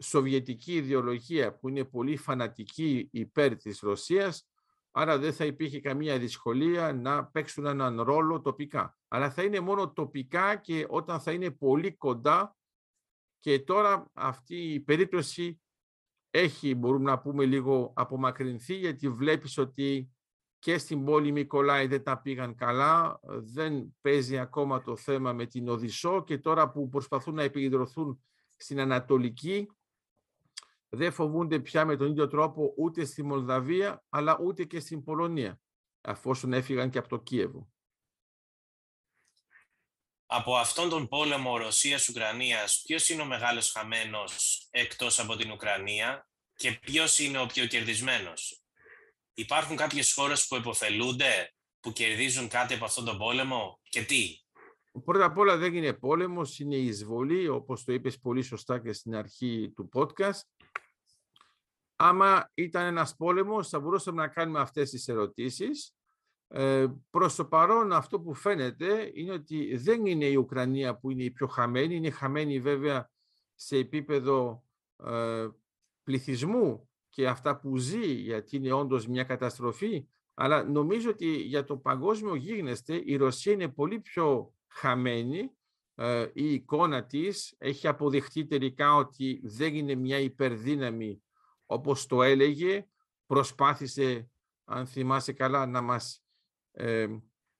σοβιετική ιδεολογία που είναι πολύ φανατική υπέρ της Ρωσίας, άρα δεν θα υπήρχε καμία δυσκολία να παίξουν έναν ρόλο τοπικά. Αλλά θα είναι μόνο τοπικά και όταν θα είναι πολύ κοντά και τώρα αυτή η περίπτωση έχει, μπορούμε να πούμε, λίγο απομακρυνθεί γιατί βλέπεις ότι και στην πόλη Μικολάη δεν τα πήγαν καλά, δεν παίζει ακόμα το θέμα με την Οδυσσό και τώρα που προσπαθούν να επικεντρωθούν στην Ανατολική δεν φοβούνται πια με τον ίδιο τρόπο ούτε στη Μολδαβία αλλά ούτε και στην Πολωνία αφόσον έφυγαν και από το Κίεβο.
Από αυτόν τον πόλεμο Ρωσίας-Ουκρανίας ποιος είναι ο μεγάλος χαμένος εκτός από την Ουκρανία και ποιος είναι ο πιο κερδισμένος; Υπάρχουν κάποιες χώρες που επωφελούνται, που κερδίζουν κάτι από αυτόν τον πόλεμο και τι;
Πρώτα απ' όλα δεν είναι πόλεμος, είναι εισβολή, όπως το είπες πολύ σωστά και στην αρχή του podcast. Άμα ήταν ένας πόλεμος, θα μπορούσαμε να κάνουμε αυτές τις ερωτήσεις. Ε, προς το παρόν αυτό που φαίνεται είναι ότι δεν είναι η Ουκρανία που είναι η πιο χαμένη, είναι χαμένη βέβαια σε επίπεδο ε, πληθυσμού και αυτά που ζει, γιατί είναι όντως μια καταστροφή, αλλά νομίζω ότι για το παγκόσμιο γίγνεσθε η Ρωσία είναι πολύ πιο χαμένη. Ε, η εικόνα της έχει αποδειχτεί τελικά ότι δεν είναι μια υπερδύναμη όπως το έλεγε. Προσπάθησε, αν θυμάσαι καλά, να μας ε,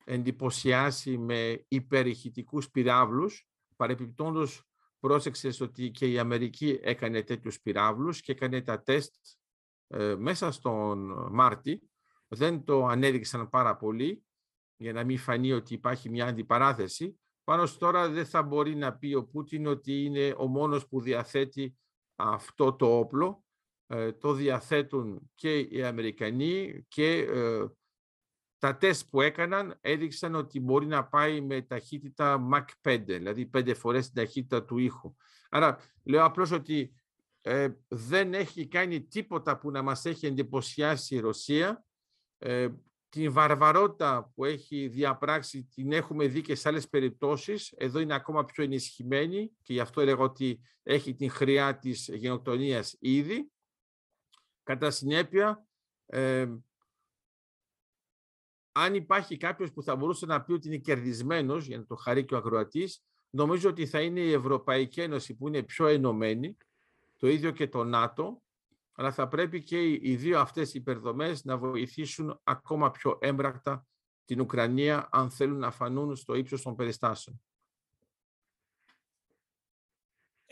εντυπωσιάσει με υπερηχητικούς πυράβλους. Παρεπιπτόντως πρόσεξες ότι και η Αμερική έκανε τέτοιους πυράβλους και έκανε τα τεστ ε, μέσα στον Μάρτι. Δεν το ανέδειξαν πάρα πολύ για να μην φανεί ότι υπάρχει μια αντιπαράθεση. Πάνω τώρα δεν θα μπορεί να πει ο Πούτιν ότι είναι ο μόνος που διαθέτει αυτό το όπλο. Ε, το διαθέτουν και οι Αμερικανοί και ε, τα τεστ που έκαναν έδειξαν ότι μπορεί να πάει με ταχύτητα Mach 5, δηλαδή πέντε φορές την ταχύτητα του ήχου. Άρα λέω απλώς ότι ε, δεν έχει κάνει τίποτα που να μας έχει εντυπωσιάσει η Ρωσία. Ε, την βαρβαρότητα που έχει διαπράξει την έχουμε δει και σε άλλες περιπτώσεις. Εδώ είναι ακόμα πιο ενισχυμένη και γι' αυτό έλεγα ότι έχει την χρειά της γενοκτονίας ήδη. Κατά συνέπεια, ε, αν υπάρχει κάποιος που θα μπορούσε να πει ότι είναι κερδισμένος, για να το χαρεί και ο ακροατής, νομίζω ότι θα είναι η Ευρωπαϊκή Ένωση που είναι πιο ενωμένη, το ίδιο και το ΝΑΤΟ, αλλά θα πρέπει και οι δύο αυτές υπερδομές να βοηθήσουν ακόμα πιο έμπρακτα την Ουκρανία αν θέλουν να φανούν στο ύψος των περιστάσεων.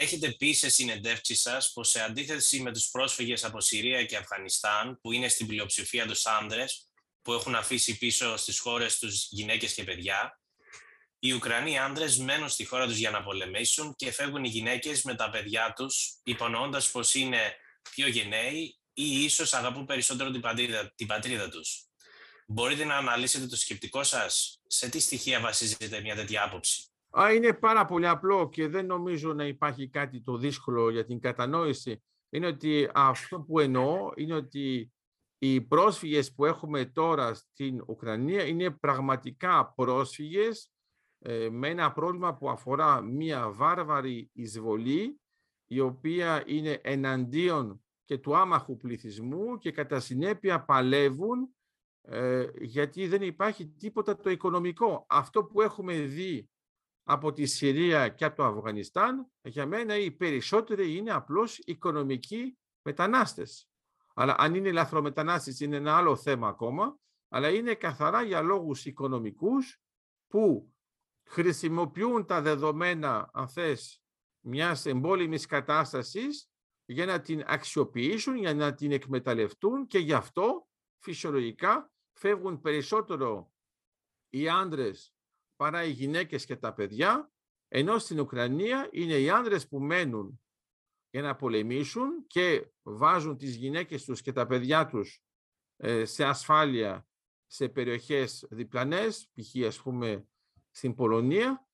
Έχετε πει σε συνεντεύξεις σας πως σε αντίθεση με τους πρόσφυγες από Συρία και Αφγανιστάν, που είναι στην πλειοψηφία τους άντρες, που έχουν αφήσει πίσω στις χώρες τους γυναίκες και παιδιά, οι Ουκρανοί άντρες μένουν στη χώρα τους για να πολεμήσουν και φεύγουν οι γυναίκες με τα παιδιά τους, υπονοώντας πως είναι πιο γενναίοι ή ίσως αγαπούν περισσότερο την πατρίδα, την πατρίδα τους. Μπορείτε να αναλύσετε το σκεπτικό σας, σε τι στοιχεία βασίζεται μια τέτοια άποψη;
Α, είναι πάρα πολύ απλό και δεν νομίζω να υπάρχει κάτι το δύσκολο για την κατανόηση. Είναι ότι αυτό που εννοώ είναι ότι οι πρόσφυγες που έχουμε τώρα στην Ουκρανία είναι πραγματικά πρόσφυγες ε, με ένα πρόβλημα που αφορά μία βάρβαρη εισβολή η οποία είναι εναντίον και του άμαχου πληθυσμού και κατά συνέπεια παλεύουν ε, γιατί δεν υπάρχει τίποτα το οικονομικό. Αυτό που έχουμε δει από τη Συρία και από το Αφγανιστάν, για μένα οι περισσότεροι είναι απλώς οικονομικοί μετανάστες. Αλλά αν είναι λαθρομετανάστες είναι ένα άλλο θέμα ακόμα, αλλά είναι καθαρά για λόγους οικονομικούς που χρησιμοποιούν τα δεδομένα, αν θες, μιας εμπόλεμης κατάστασης για να την αξιοποιήσουν, για να την εκμεταλλευτούν και γι' αυτό φυσιολογικά φεύγουν περισσότερο οι άντρες παρά οι γυναίκες και τα παιδιά, ενώ στην Ουκρανία είναι οι άνδρες που μένουν για να πολεμήσουν και βάζουν τις γυναίκες τους και τα παιδιά τους ε, σε ασφάλεια σε περιοχές διπλανές, π.χ. ας πούμε στην Πολωνία,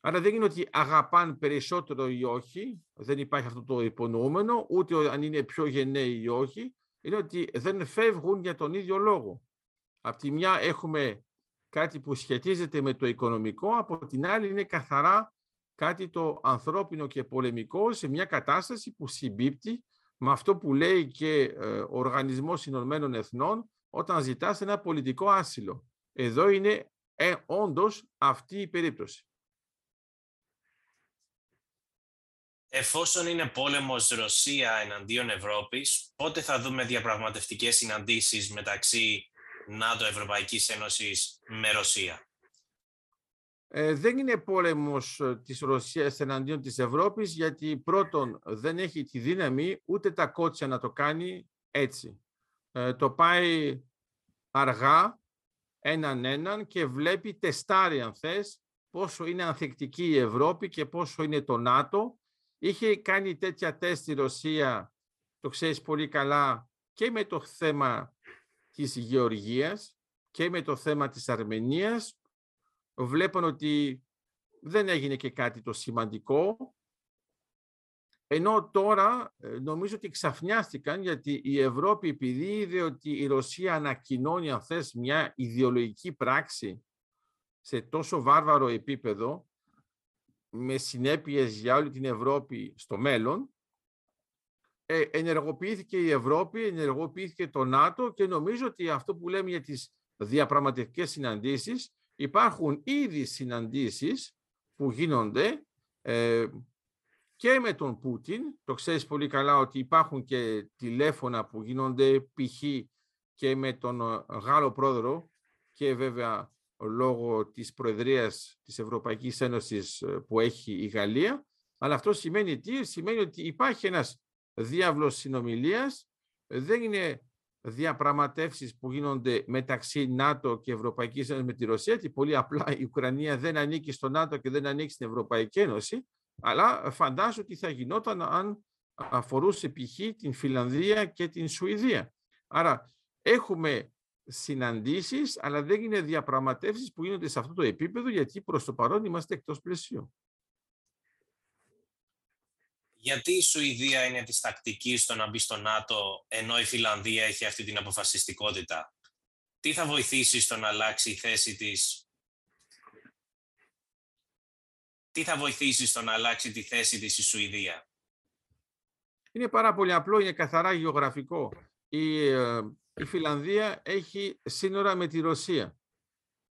Άρα δεν είναι ότι αγαπάν περισσότερο ή όχι, δεν υπάρχει αυτό το υπονοούμενο, ούτε αν είναι πιο γενναίοι ή όχι, είναι ότι δεν φεύγουν για τον ίδιο λόγο. Απ' τη μια έχουμε κάτι που σχετίζεται με το οικονομικό, από την άλλη είναι καθαρά κάτι το ανθρώπινο και πολεμικό σε μια κατάσταση που συμπίπτει με αυτό που λέει και ε, ο Οργανισμός Ηνωμένων Εθνών όταν ζητάς ένα πολιτικό άσυλο. Εδώ είναι ε, όντως αυτή η περίπτωση.
Εφόσον είναι πόλεμος Ρωσία εναντίον Ευρώπης, πότε θα δούμε διαπραγματευτικές συναντήσεις μεταξύ ΝΑΤΟ Ευρωπαϊκής Ένωσης με Ρωσία;
Ε, δεν είναι πόλεμος ε, της Ρωσίας εναντίον της Ευρώπης, γιατί πρώτον δεν έχει τη δύναμη ούτε τα κότσια να το κάνει έτσι. Ε, το πάει αργά, έναν έναν και βλέπει, τεστάρει αν θες, πόσο είναι ανθεκτική η Ευρώπη και πόσο είναι το ΝΑΤΟ. Είχε κάνει τέτοια τεστ η Ρωσία, το ξέρεις πολύ καλά, και με το θέμα της Γεωργίας και με το θέμα της Αρμενίας. Βλέπουν ότι δεν έγινε και κάτι το σημαντικό. Ενώ τώρα ε, νομίζω ότι ξαφνιάστηκαν γιατί η Ευρώπη επειδή είδε ότι η Ρωσία ανακοινώνει αν θες, μια ιδεολογική πράξη σε τόσο βάρβαρο επίπεδο με συνέπειες για όλη την Ευρώπη στο μέλλον, ε, ενεργοποιήθηκε η Ευρώπη, ενεργοποιήθηκε το ΝΑΤΟ και νομίζω ότι αυτό που λέμε για τις διαπραγματευτικές συναντήσεις, υπάρχουν ήδη συναντήσεις που γίνονται ε, και με τον Πούτιν. Το ξέρεις πολύ καλά ότι υπάρχουν και τηλέφωνα που γίνονται π.χ. και με τον ε, Γάλλο πρόεδρο και βέβαια λόγω της Προεδρίας της Ευρωπαϊκής Ένωσης ε, που έχει η Γαλλία. Αλλά αυτό σημαίνει τι, σημαίνει ότι υπάρχει ένας διάβλος συνομιλίας, δεν είναι διαπραγματεύσεις που γίνονται μεταξύ ΝΑΤΟ και Ευρωπαϊκής Ένωσης με τη Ρωσία, γιατί πολύ απλά η Ουκρανία δεν ανήκει στο ΝΑΤΟ και δεν ανήκει στην Ευρωπαϊκή Ένωση, αλλά φαντάζομαι ότι θα γινόταν αν αφορούσε π.χ. την Φιλανδία και την Σουηδία. Άρα έχουμε συναντήσεις, αλλά δεν είναι διαπραγματεύσεις που γίνονται σε αυτό το επίπεδο, γιατί προς το παρόν είμαστε εκτός πλαισίου.
Γιατί η Σουηδία είναι της τακτικής στο να μπει στο ΝΑΤΟ, ενώ η Φιλανδία έχει αυτή την αποφασιστικότητα; Τι θα βοηθήσει στο να αλλάξει η θέση της; Τι θα βοηθήσει στο να αλλάξει τη θέση της η Σουηδία;
Είναι πάρα πολύ απλό, είναι καθαρά γεωγραφικό. Η, ε, η Φιλανδία έχει σύνορα με τη Ρωσία.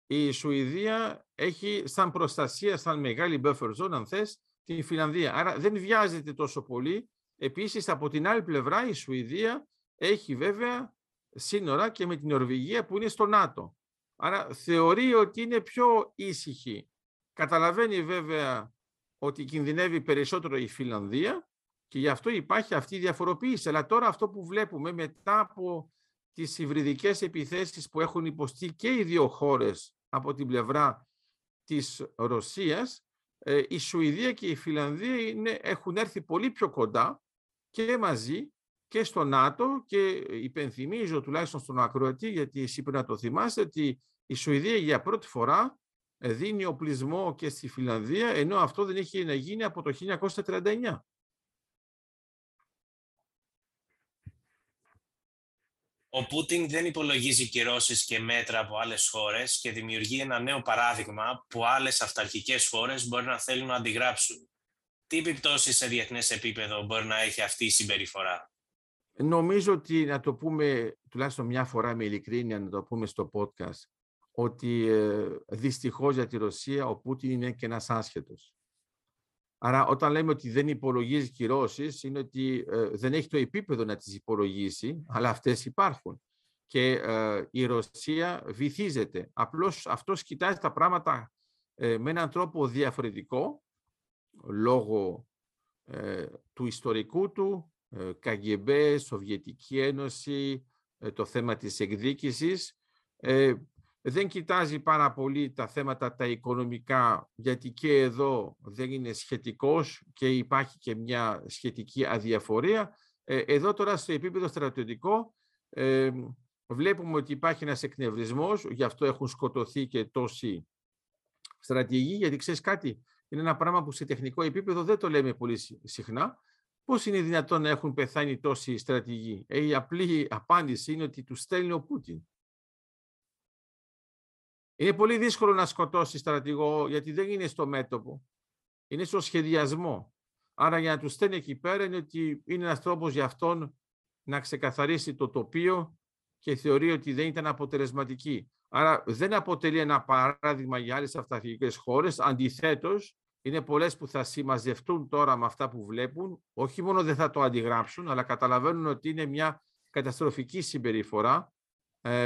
Η Σουηδία έχει σαν προστασία, σαν μεγάλη buffer zone, αν θες, τη Φιλανδία. Άρα δεν βιάζεται τόσο πολύ. Επίσης, από την άλλη πλευρά, η Σουηδία έχει βέβαια σύνορα και με την Νορβηγία που είναι στο ΝΑΤΟ. Άρα θεωρεί ότι είναι πιο ήσυχη Καταλαβαίνει βέβαια ότι κινδυνεύει περισσότερο η Φιλανδία και γι' αυτό υπάρχει αυτή η διαφοροποίηση. Αλλά τώρα αυτό που βλέπουμε μετά από τις υβριδικές επιθέσεις που έχουν υποστεί και οι δύο χώρες από την πλευρά της Ρωσίας, ε, η Σουηδία και η Φιλανδία είναι, έχουν έρθει πολύ πιο κοντά και μαζί και στο ΝΑΤΟ και υπενθυμίζω τουλάχιστον στον ακροατή, γιατί εσύ πρέπει να το θυμάστε, ότι η Σουηδία για πρώτη φορά δίνει οπλισμό και στη Φιλανδία, ενώ αυτό δεν είχε να γίνει από το 1939.
Ο Πούτιν δεν υπολογίζει κυρώσεις και μέτρα από άλλες χώρες και δημιουργεί ένα νέο παράδειγμα που άλλες αυταρχικές χώρες μπορεί να θέλουν να αντιγράψουν. Τι επιπτώσεις σε διεθνές επίπεδο μπορεί να έχει αυτή η συμπεριφορά;
Νομίζω ότι να το πούμε τουλάχιστον μια φορά με ειλικρίνεια, να το πούμε στο podcast, ότι ε, δυστυχώς για τη Ρωσία ο Πούτιν είναι και ένας άσχετος. Άρα όταν λέμε ότι δεν υπολογίζεις κυρώσεις, είναι ότι ε, δεν έχει το επίπεδο να τις υπολογίσει, αλλά αυτές υπάρχουν. Και ε, η Ρωσία βυθίζεται. Απλώς αυτός κοιτάζει τα πράγματα ε, με έναν τρόπο διαφορετικό, λόγω του ιστορικού του, ΚΑΓΕΜΠΕ, Σοβιετική Ένωση, το θέμα της εκδίκησης δεν κοιτάζει πάρα πολύ τα θέματα τα οικονομικά, γιατί και εδώ δεν είναι σχετικός και υπάρχει και μια σχετική αδιαφορία. Ε, εδώ τώρα στο επίπεδο στρατιωτικό ε, βλέπουμε ότι υπάρχει ένας εκνευρισμός, γι' αυτό έχουν σκοτωθεί και τόσοι στρατηγοί, γιατί ξέρεις κάτι, είναι ένα πράγμα που σε τεχνικό επίπεδο δεν το λέμε πολύ συχνά. Πώς είναι δυνατόν να έχουν πεθάνει τόσοι στρατηγοί; Ε, η απλή απάντηση είναι ότι τους στέλνει ο Πούτιν. Είναι πολύ δύσκολο να σκοτώσεις στρατηγό γιατί δεν είναι στο μέτωπο. Είναι στο σχεδιασμό. Άρα για να του στέλνει εκεί πέρα είναι ότι είναι ένας τρόπος για αυτόν να ξεκαθαρίσει το τοπίο και θεωρεί ότι δεν ήταν αποτελεσματική. Άρα δεν αποτελεί ένα παράδειγμα για άλλες αυταρχικές χώρες. Αντιθέτως, είναι πολλές που θα συμμαζευτούν τώρα με αυτά που βλέπουν. Όχι μόνο δεν θα το αντιγράψουν, αλλά καταλαβαίνουν ότι είναι μια καταστροφική συμπεριφορά ε,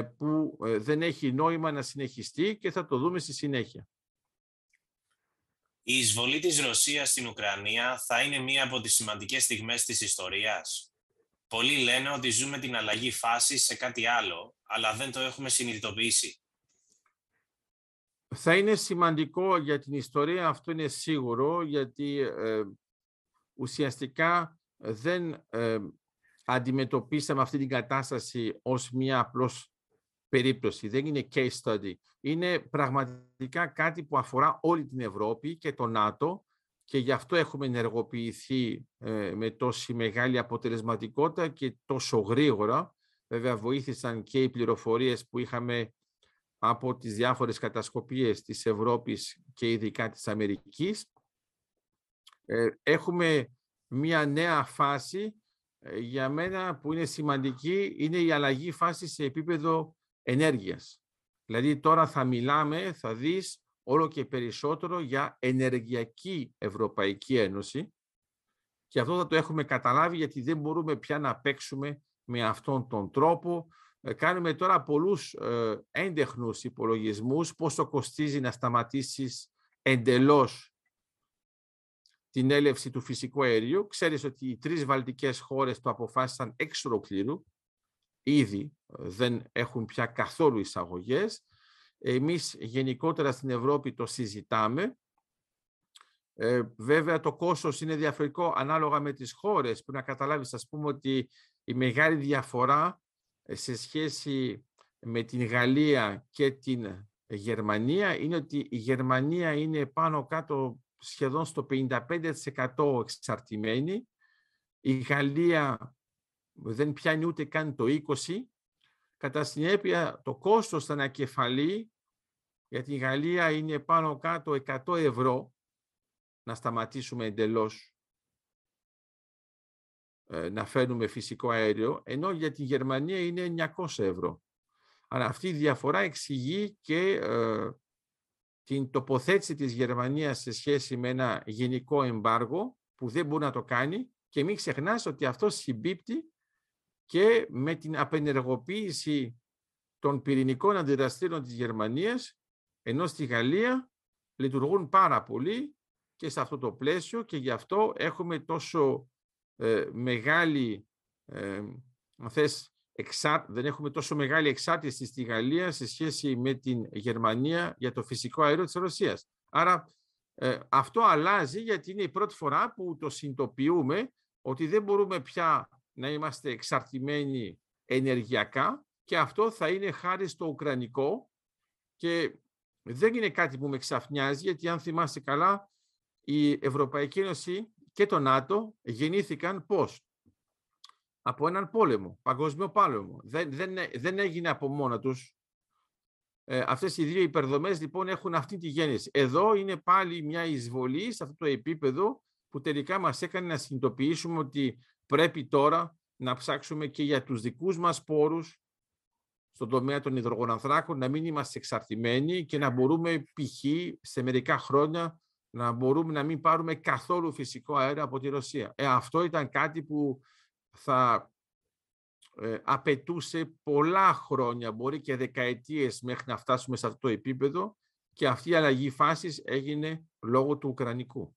που ε, δεν έχει νόημα να συνεχιστεί και θα το δούμε στη συνέχεια.
Η εισβολή της Ρωσίας στην Ουκρανία θα είναι μία από τις σημαντικές στιγμές της ιστορίας. Πολλοί λένε ότι ζούμε την αλλαγή φάσης σε κάτι άλλο, αλλά δεν το έχουμε συνειδητοποιήσει.
Θα είναι σημαντικό για την ιστορία, αυτό είναι σίγουρο, γιατί ε, ουσιαστικά δεν αντιμετωπίσαμε αυτή την κατάσταση ως μια απλώς περίπτωση. Δεν είναι case study. Είναι πραγματικά κάτι που αφορά όλη την Ευρώπη και το ΝΑΤΟ και γι' αυτό έχουμε ενεργοποιηθεί ε, με τόση μεγάλη αποτελεσματικότητα και τόσο γρήγορα. Βέβαια βοήθησαν και οι πληροφορίες που είχαμε από τις διάφορες κατασκοπίες της Ευρώπης και ειδικά της Αμερικής. Ε, έχουμε μία νέα φάση ε, για μένα που είναι σημαντική, είναι η αλλαγή φάση σε επίπεδο ενέργειας. Δηλαδή τώρα θα μιλάμε, θα δεις όλο και περισσότερο για ενεργειακή Ευρωπαϊκή Ένωση και αυτό θα το έχουμε καταλάβει γιατί δεν μπορούμε πια να παίξουμε με αυτόν τον τρόπο. Ε, κάνουμε τώρα πολλούς ε, έντεχνους υπολογισμούς πόσο κοστίζει να σταματήσεις εντελώς την έλευση του φυσικού αερίου. Ξέρεις ότι οι τρεις βαλτικές χώρες το αποφάσισαν εξ ολοκλήρου. Ήδη ε, δεν έχουν πια καθόλου εισαγωγές. Εμείς γενικότερα στην Ευρώπη το συζητάμε. Ε, βέβαια το κόστος είναι διαφορετικό ανάλογα με τις χώρες. Που να καταλάβεις, ας πούμε, ότι η μεγάλη διαφορά ε, σε σχέση με την Γαλλία και την Γερμανία είναι ότι η Γερμανία είναι πάνω κάτω σχεδόν στο 55% εξαρτημένη. Η Γαλλία δεν πιάνει ούτε καν το 20%. Κατά συνέπεια, το κόστος ανακεφαλή για την Γαλλία είναι πάνω κάτω 100 ευρώ να σταματήσουμε εντελώς ε, να φέρνουμε φυσικό αέριο, ενώ για τη Γερμανία είναι 900 ευρώ. Αλλά αυτή η διαφορά εξηγεί και ε, την τοποθέτηση της Γερμανίας σε σχέση με ένα γενικό εμπάργο που δεν μπορεί να το κάνει και μην ξεχνάς ότι αυτό συμπίπτει και με την απενεργοποίηση των πυρηνικών αντιδραστήρων της Γερμανίας, ενώ στη Γαλλία λειτουργούν πάρα πολύ και σε αυτό το πλαίσιο και γι' αυτό έχουμε τόσο ε, μεγάλη, ε, αν θες, δεν έχουμε τόσο μεγάλη εξάρτηση στη Γαλλία σε σχέση με την Γερμανία για το φυσικό αέριο της Ρωσίας. Άρα ε, αυτό αλλάζει γιατί είναι η πρώτη φορά που το συνειδητοποιούμε ότι δεν μπορούμε πια να είμαστε εξαρτημένοι ενεργειακά και αυτό θα είναι χάρη στο Ουκρανικό και δεν είναι κάτι που με ξαφνιάζει γιατί αν θυμάστε καλά η Ευρωπαϊκή Ένωση και το ΝΑΤΟ γεννήθηκαν πώς; Από έναν πόλεμο, παγκόσμιο πόλεμο. Δεν, δεν, δεν έγινε από μόνα τους. Ε, αυτές οι δύο υπερδομές λοιπόν έχουν αυτή τη γέννηση. Εδώ είναι πάλι μια εισβολή σε αυτό το επίπεδο που τελικά μας έκανε να συνειδητοποιήσουμε ότι πρέπει τώρα να ψάξουμε και για τους δικούς μας πόρους στον τομέα των υδρογονανθράκων, να μην είμαστε εξαρτημένοι και να μπορούμε π.χ. σε μερικά χρόνια να μπορούμε να μην πάρουμε καθόλου φυσικό αέρα από τη Ρωσία. Ε, αυτό ήταν κάτι που θα ε, απαιτούσε πολλά χρόνια, μπορεί και δεκαετίες μέχρι να φτάσουμε σε αυτό το επίπεδο και αυτή η αλλαγή φάσης έγινε λόγω του Ουκρανικού.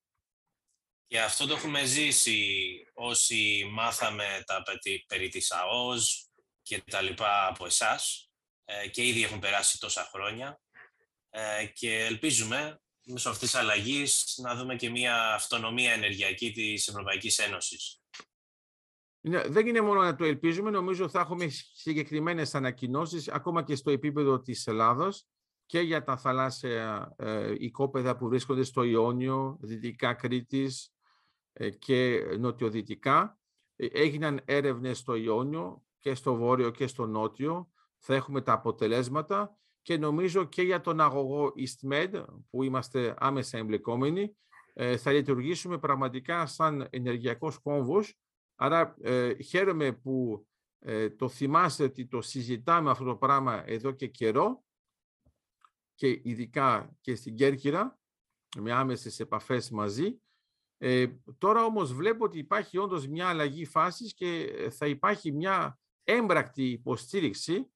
Και αυτό το έχουμε ζήσει όσοι μάθαμε τα περί της ΑΟΣ και τα λοιπά από εσάς ε, και ήδη έχουν περάσει τόσα χρόνια ε, και ελπίζουμε μέσω αυτής της αλλαγής να δούμε και μια αυτονομία ενεργειακή της Ευρωπαϊκής Ένωσης.
Δεν είναι μόνο να το ελπίζουμε, νομίζω θα έχουμε συγκεκριμένες ανακοινώσεις ακόμα και στο επίπεδο της Ελλάδος και για τα θαλάσσια ε, οικόπεδα που βρίσκονται στο Ιόνιο, δυτικά Κρήτης ε, και νοτιοδυτικά. Ε, έγιναν έρευνες στο Ιόνιο και στο βόρειο και στο νότιο. Θα έχουμε τα αποτελέσματα και νομίζω και για τον αγωγό EastMed που είμαστε άμεσα εμπλεκόμενοι ε, θα λειτουργήσουμε πραγματικά σαν ενεργειακός κόμβος Άρα ε, χαίρομαι που ε, το θυμάστε ότι το συζητάμε αυτό το πράγμα εδώ και καιρό και ειδικά και στην Κέρκυρα με άμεσες επαφές μαζί. Ε, τώρα όμως βλέπω ότι υπάρχει όντως μια αλλαγή φάσης και θα υπάρχει μια έμπρακτη υποστήριξη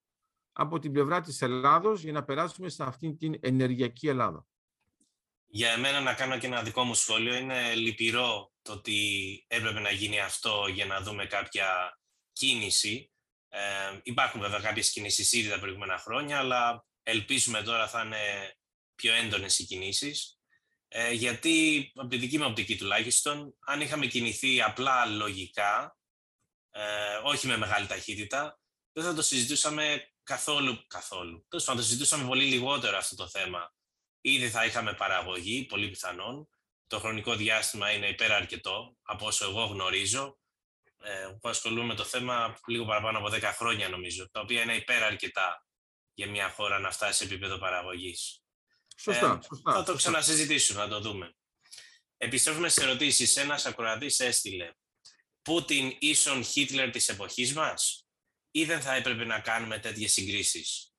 από την πλευρά της Ελλάδος για να περάσουμε σε αυτήν την ενεργειακή Ελλάδα.
Για εμένα να κάνω και ένα δικό μου σχόλιο. Είναι λυπηρό το ότι έπρεπε να γίνει αυτό για να δούμε κάποια κίνηση. Ε, υπάρχουν βέβαια κάποιες κινήσεις ήδη τα προηγούμενα χρόνια, αλλά ελπίζουμε τώρα θα είναι πιο έντονες οι κινήσεις. Ε, γιατί, από τη δική μου οπτική τουλάχιστον, αν είχαμε κινηθεί απλά λογικά, ε, όχι με μεγάλη ταχύτητα, δεν θα το συζητούσαμε καθόλου, καθόλου. Τέλος πάντων, το συζητούσαμε πολύ λιγότερο αυτό το θέμα. Ήδη θα είχαμε παραγωγή, πολύ πιθανόν, το χρονικό διάστημα είναι υπεραρκετό, από όσο εγώ γνωρίζω, ε, που ασχολούμαι με το θέμα λίγο παραπάνω από 10 χρόνια νομίζω, τα οποία είναι υπεραρκετά για μια χώρα να φτάσει σε επίπεδο παραγωγής.
Σωστά, ε, σωστά.
Θα το ξανασυζητήσουμε, να το δούμε. Επιστρέφουμε σε ερωτήσεις. Ένας ακροατής έστειλε Πούτιν ίσον Χίτλερ της εποχής μας ή δεν θα έπρεπε να κάνουμε τέτοιες συγκρίσεις;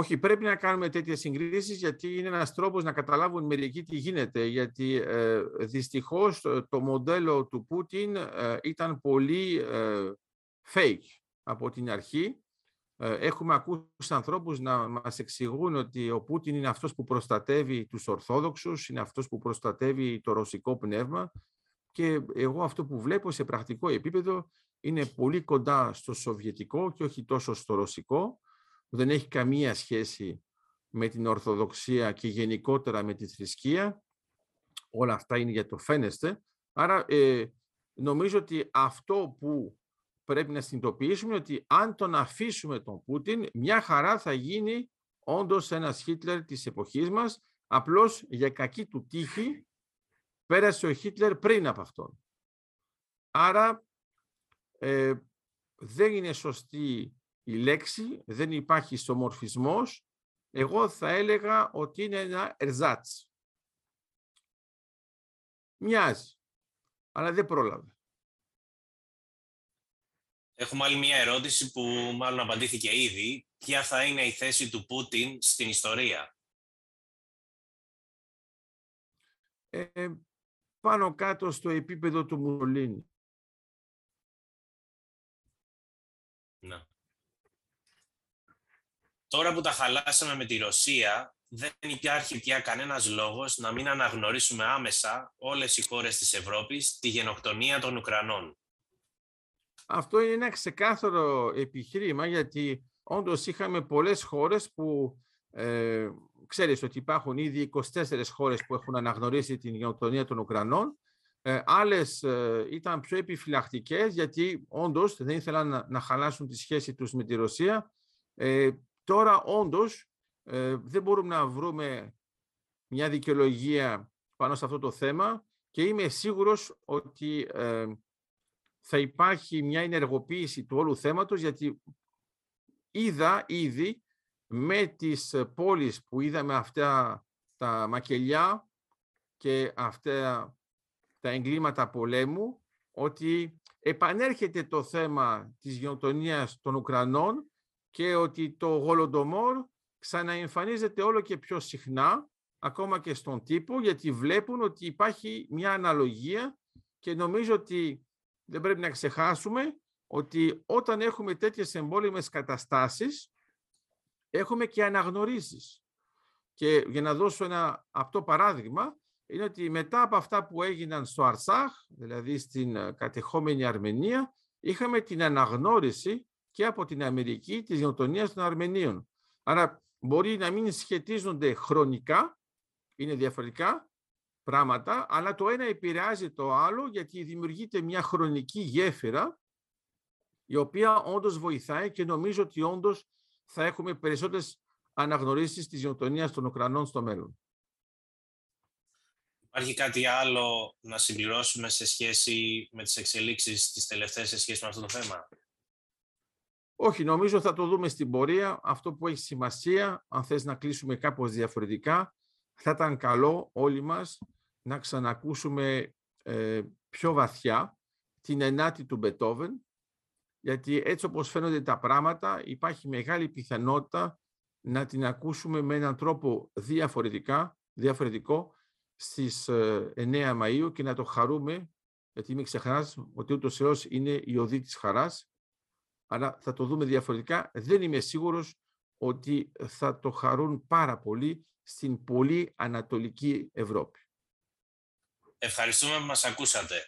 Όχι, πρέπει να κάνουμε τέτοιες συγκρίσεις γιατί είναι ένας τρόπος να καταλάβουν μερικοί τι γίνεται. Γιατί ε, δυστυχώς το, μοντέλο του Πούτιν ε, ήταν πολύ ε, fake από την αρχή. Ε, έχουμε ακούσει ανθρώπους να μας εξηγούν ότι ο Πούτιν είναι αυτός που προστατεύει τους Ορθόδοξους, είναι αυτός που προστατεύει το ρωσικό πνεύμα και εγώ αυτό που βλέπω σε πρακτικό επίπεδο είναι πολύ κοντά στο σοβιετικό και όχι τόσο στο ρωσικό δεν έχει καμία σχέση με την Ορθοδοξία και γενικότερα με τη θρησκεία. Όλα αυτά είναι για το φαίνεστε. Άρα ε, νομίζω ότι αυτό που πρέπει να συνειδητοποιήσουμε είναι ότι αν τον αφήσουμε τον Πούτιν, μια χαρά θα γίνει όντως ένας Χίτλερ της εποχής μας, απλώς για κακή του τύχη πέρασε ο Χίτλερ πριν από αυτόν. Άρα ε, δεν είναι σωστή η λέξη, δεν υπάρχει σομορφισμός, εγώ θα έλεγα ότι είναι ένα ερζάτς. Μοιάζει, αλλά δεν πρόλαβε.
Έχουμε άλλη μια ερώτηση που μάλλον απαντήθηκε ήδη. Ποια θα είναι η θέση του Πούτιν στην ιστορία;
Ε, πάνω κάτω στο επίπεδο του Μουσολίνη.
Ναι. Τώρα που τα χαλάσαμε με τη Ρωσία, δεν υπάρχει πια κανένας λόγος να μην αναγνωρίσουμε άμεσα όλες οι χώρες της Ευρώπης τη γενοκτονία των Ουκρανών.
Αυτό είναι ένα ξεκάθαρο επιχείρημα γιατί όντως είχαμε πολλές χώρες που ε, ξέρεις ότι υπάρχουν ήδη 24 χώρες που έχουν αναγνωρίσει την γενοκτονία των Ουκρανών. Ε, άλλες ε, ήταν πιο επιφυλακτικές γιατί όντως δεν ήθελαν να, να χαλάσουν τη σχέση τους με τη Ρωσία. Ε, Τώρα, όντως, ε, δεν μπορούμε να βρούμε μια δικαιολογία πάνω σε αυτό το θέμα και είμαι σίγουρος ότι ε, θα υπάρχει μια ενεργοποίηση του όλου θέματος γιατί είδα ήδη με τις πόλεις που είδαμε αυτά τα μακελιά και αυτά τα εγκλήματα πολέμου ότι επανέρχεται το θέμα της γενοτονίας των Ουκρανών και ότι το Γολοντομόρ ξαναεμφανίζεται όλο και πιο συχνά, ακόμα και στον τύπο, γιατί βλέπουν ότι υπάρχει μια αναλογία και νομίζω ότι δεν πρέπει να ξεχάσουμε ότι όταν έχουμε τέτοιες εμπόλεμες καταστάσεις, έχουμε και αναγνωρίσεις. Και για να δώσω ένα αυτό παράδειγμα, είναι ότι μετά από αυτά που έγιναν στο Αρσάχ, δηλαδή στην κατεχόμενη Αρμενία, είχαμε την αναγνώριση και από την Αμερική της γενοτονίας των Αρμενίων. Άρα μπορεί να μην σχετίζονται χρονικά, είναι διαφορετικά πράγματα, αλλά το ένα επηρεάζει το άλλο γιατί δημιουργείται μια χρονική γέφυρα η οποία όντως βοηθάει και νομίζω ότι όντως θα έχουμε περισσότερες αναγνωρίσεις της γενοτονίας των Ουκρανών στο μέλλον.
Υπάρχει κάτι άλλο να συμπληρώσουμε σε σχέση με τις εξελίξεις της τελευταίες σε σχέση με αυτό το θέμα;
Όχι, νομίζω θα το δούμε στην πορεία. Αυτό που έχει σημασία, αν θες να κλείσουμε κάπως διαφορετικά, θα ήταν καλό όλοι μας να ξανακούσουμε ε, πιο βαθιά την ενάτη του Μπετόβεν, γιατί έτσι όπως φαίνονται τα πράγματα υπάρχει μεγάλη πιθανότητα να την ακούσουμε με έναν τρόπο διαφορετικά, διαφορετικό στις 9 ε, Μαΐου και να το χαρούμε, γιατί μην ξεχνάς ότι ούτως ή είναι η οδή της χαράς αλλά θα το δούμε διαφορετικά. Δεν είμαι σίγουρος ότι θα το χαρούν πάρα πολύ στην πολύ ανατολική Ευρώπη.
Ευχαριστούμε που μας ακούσατε.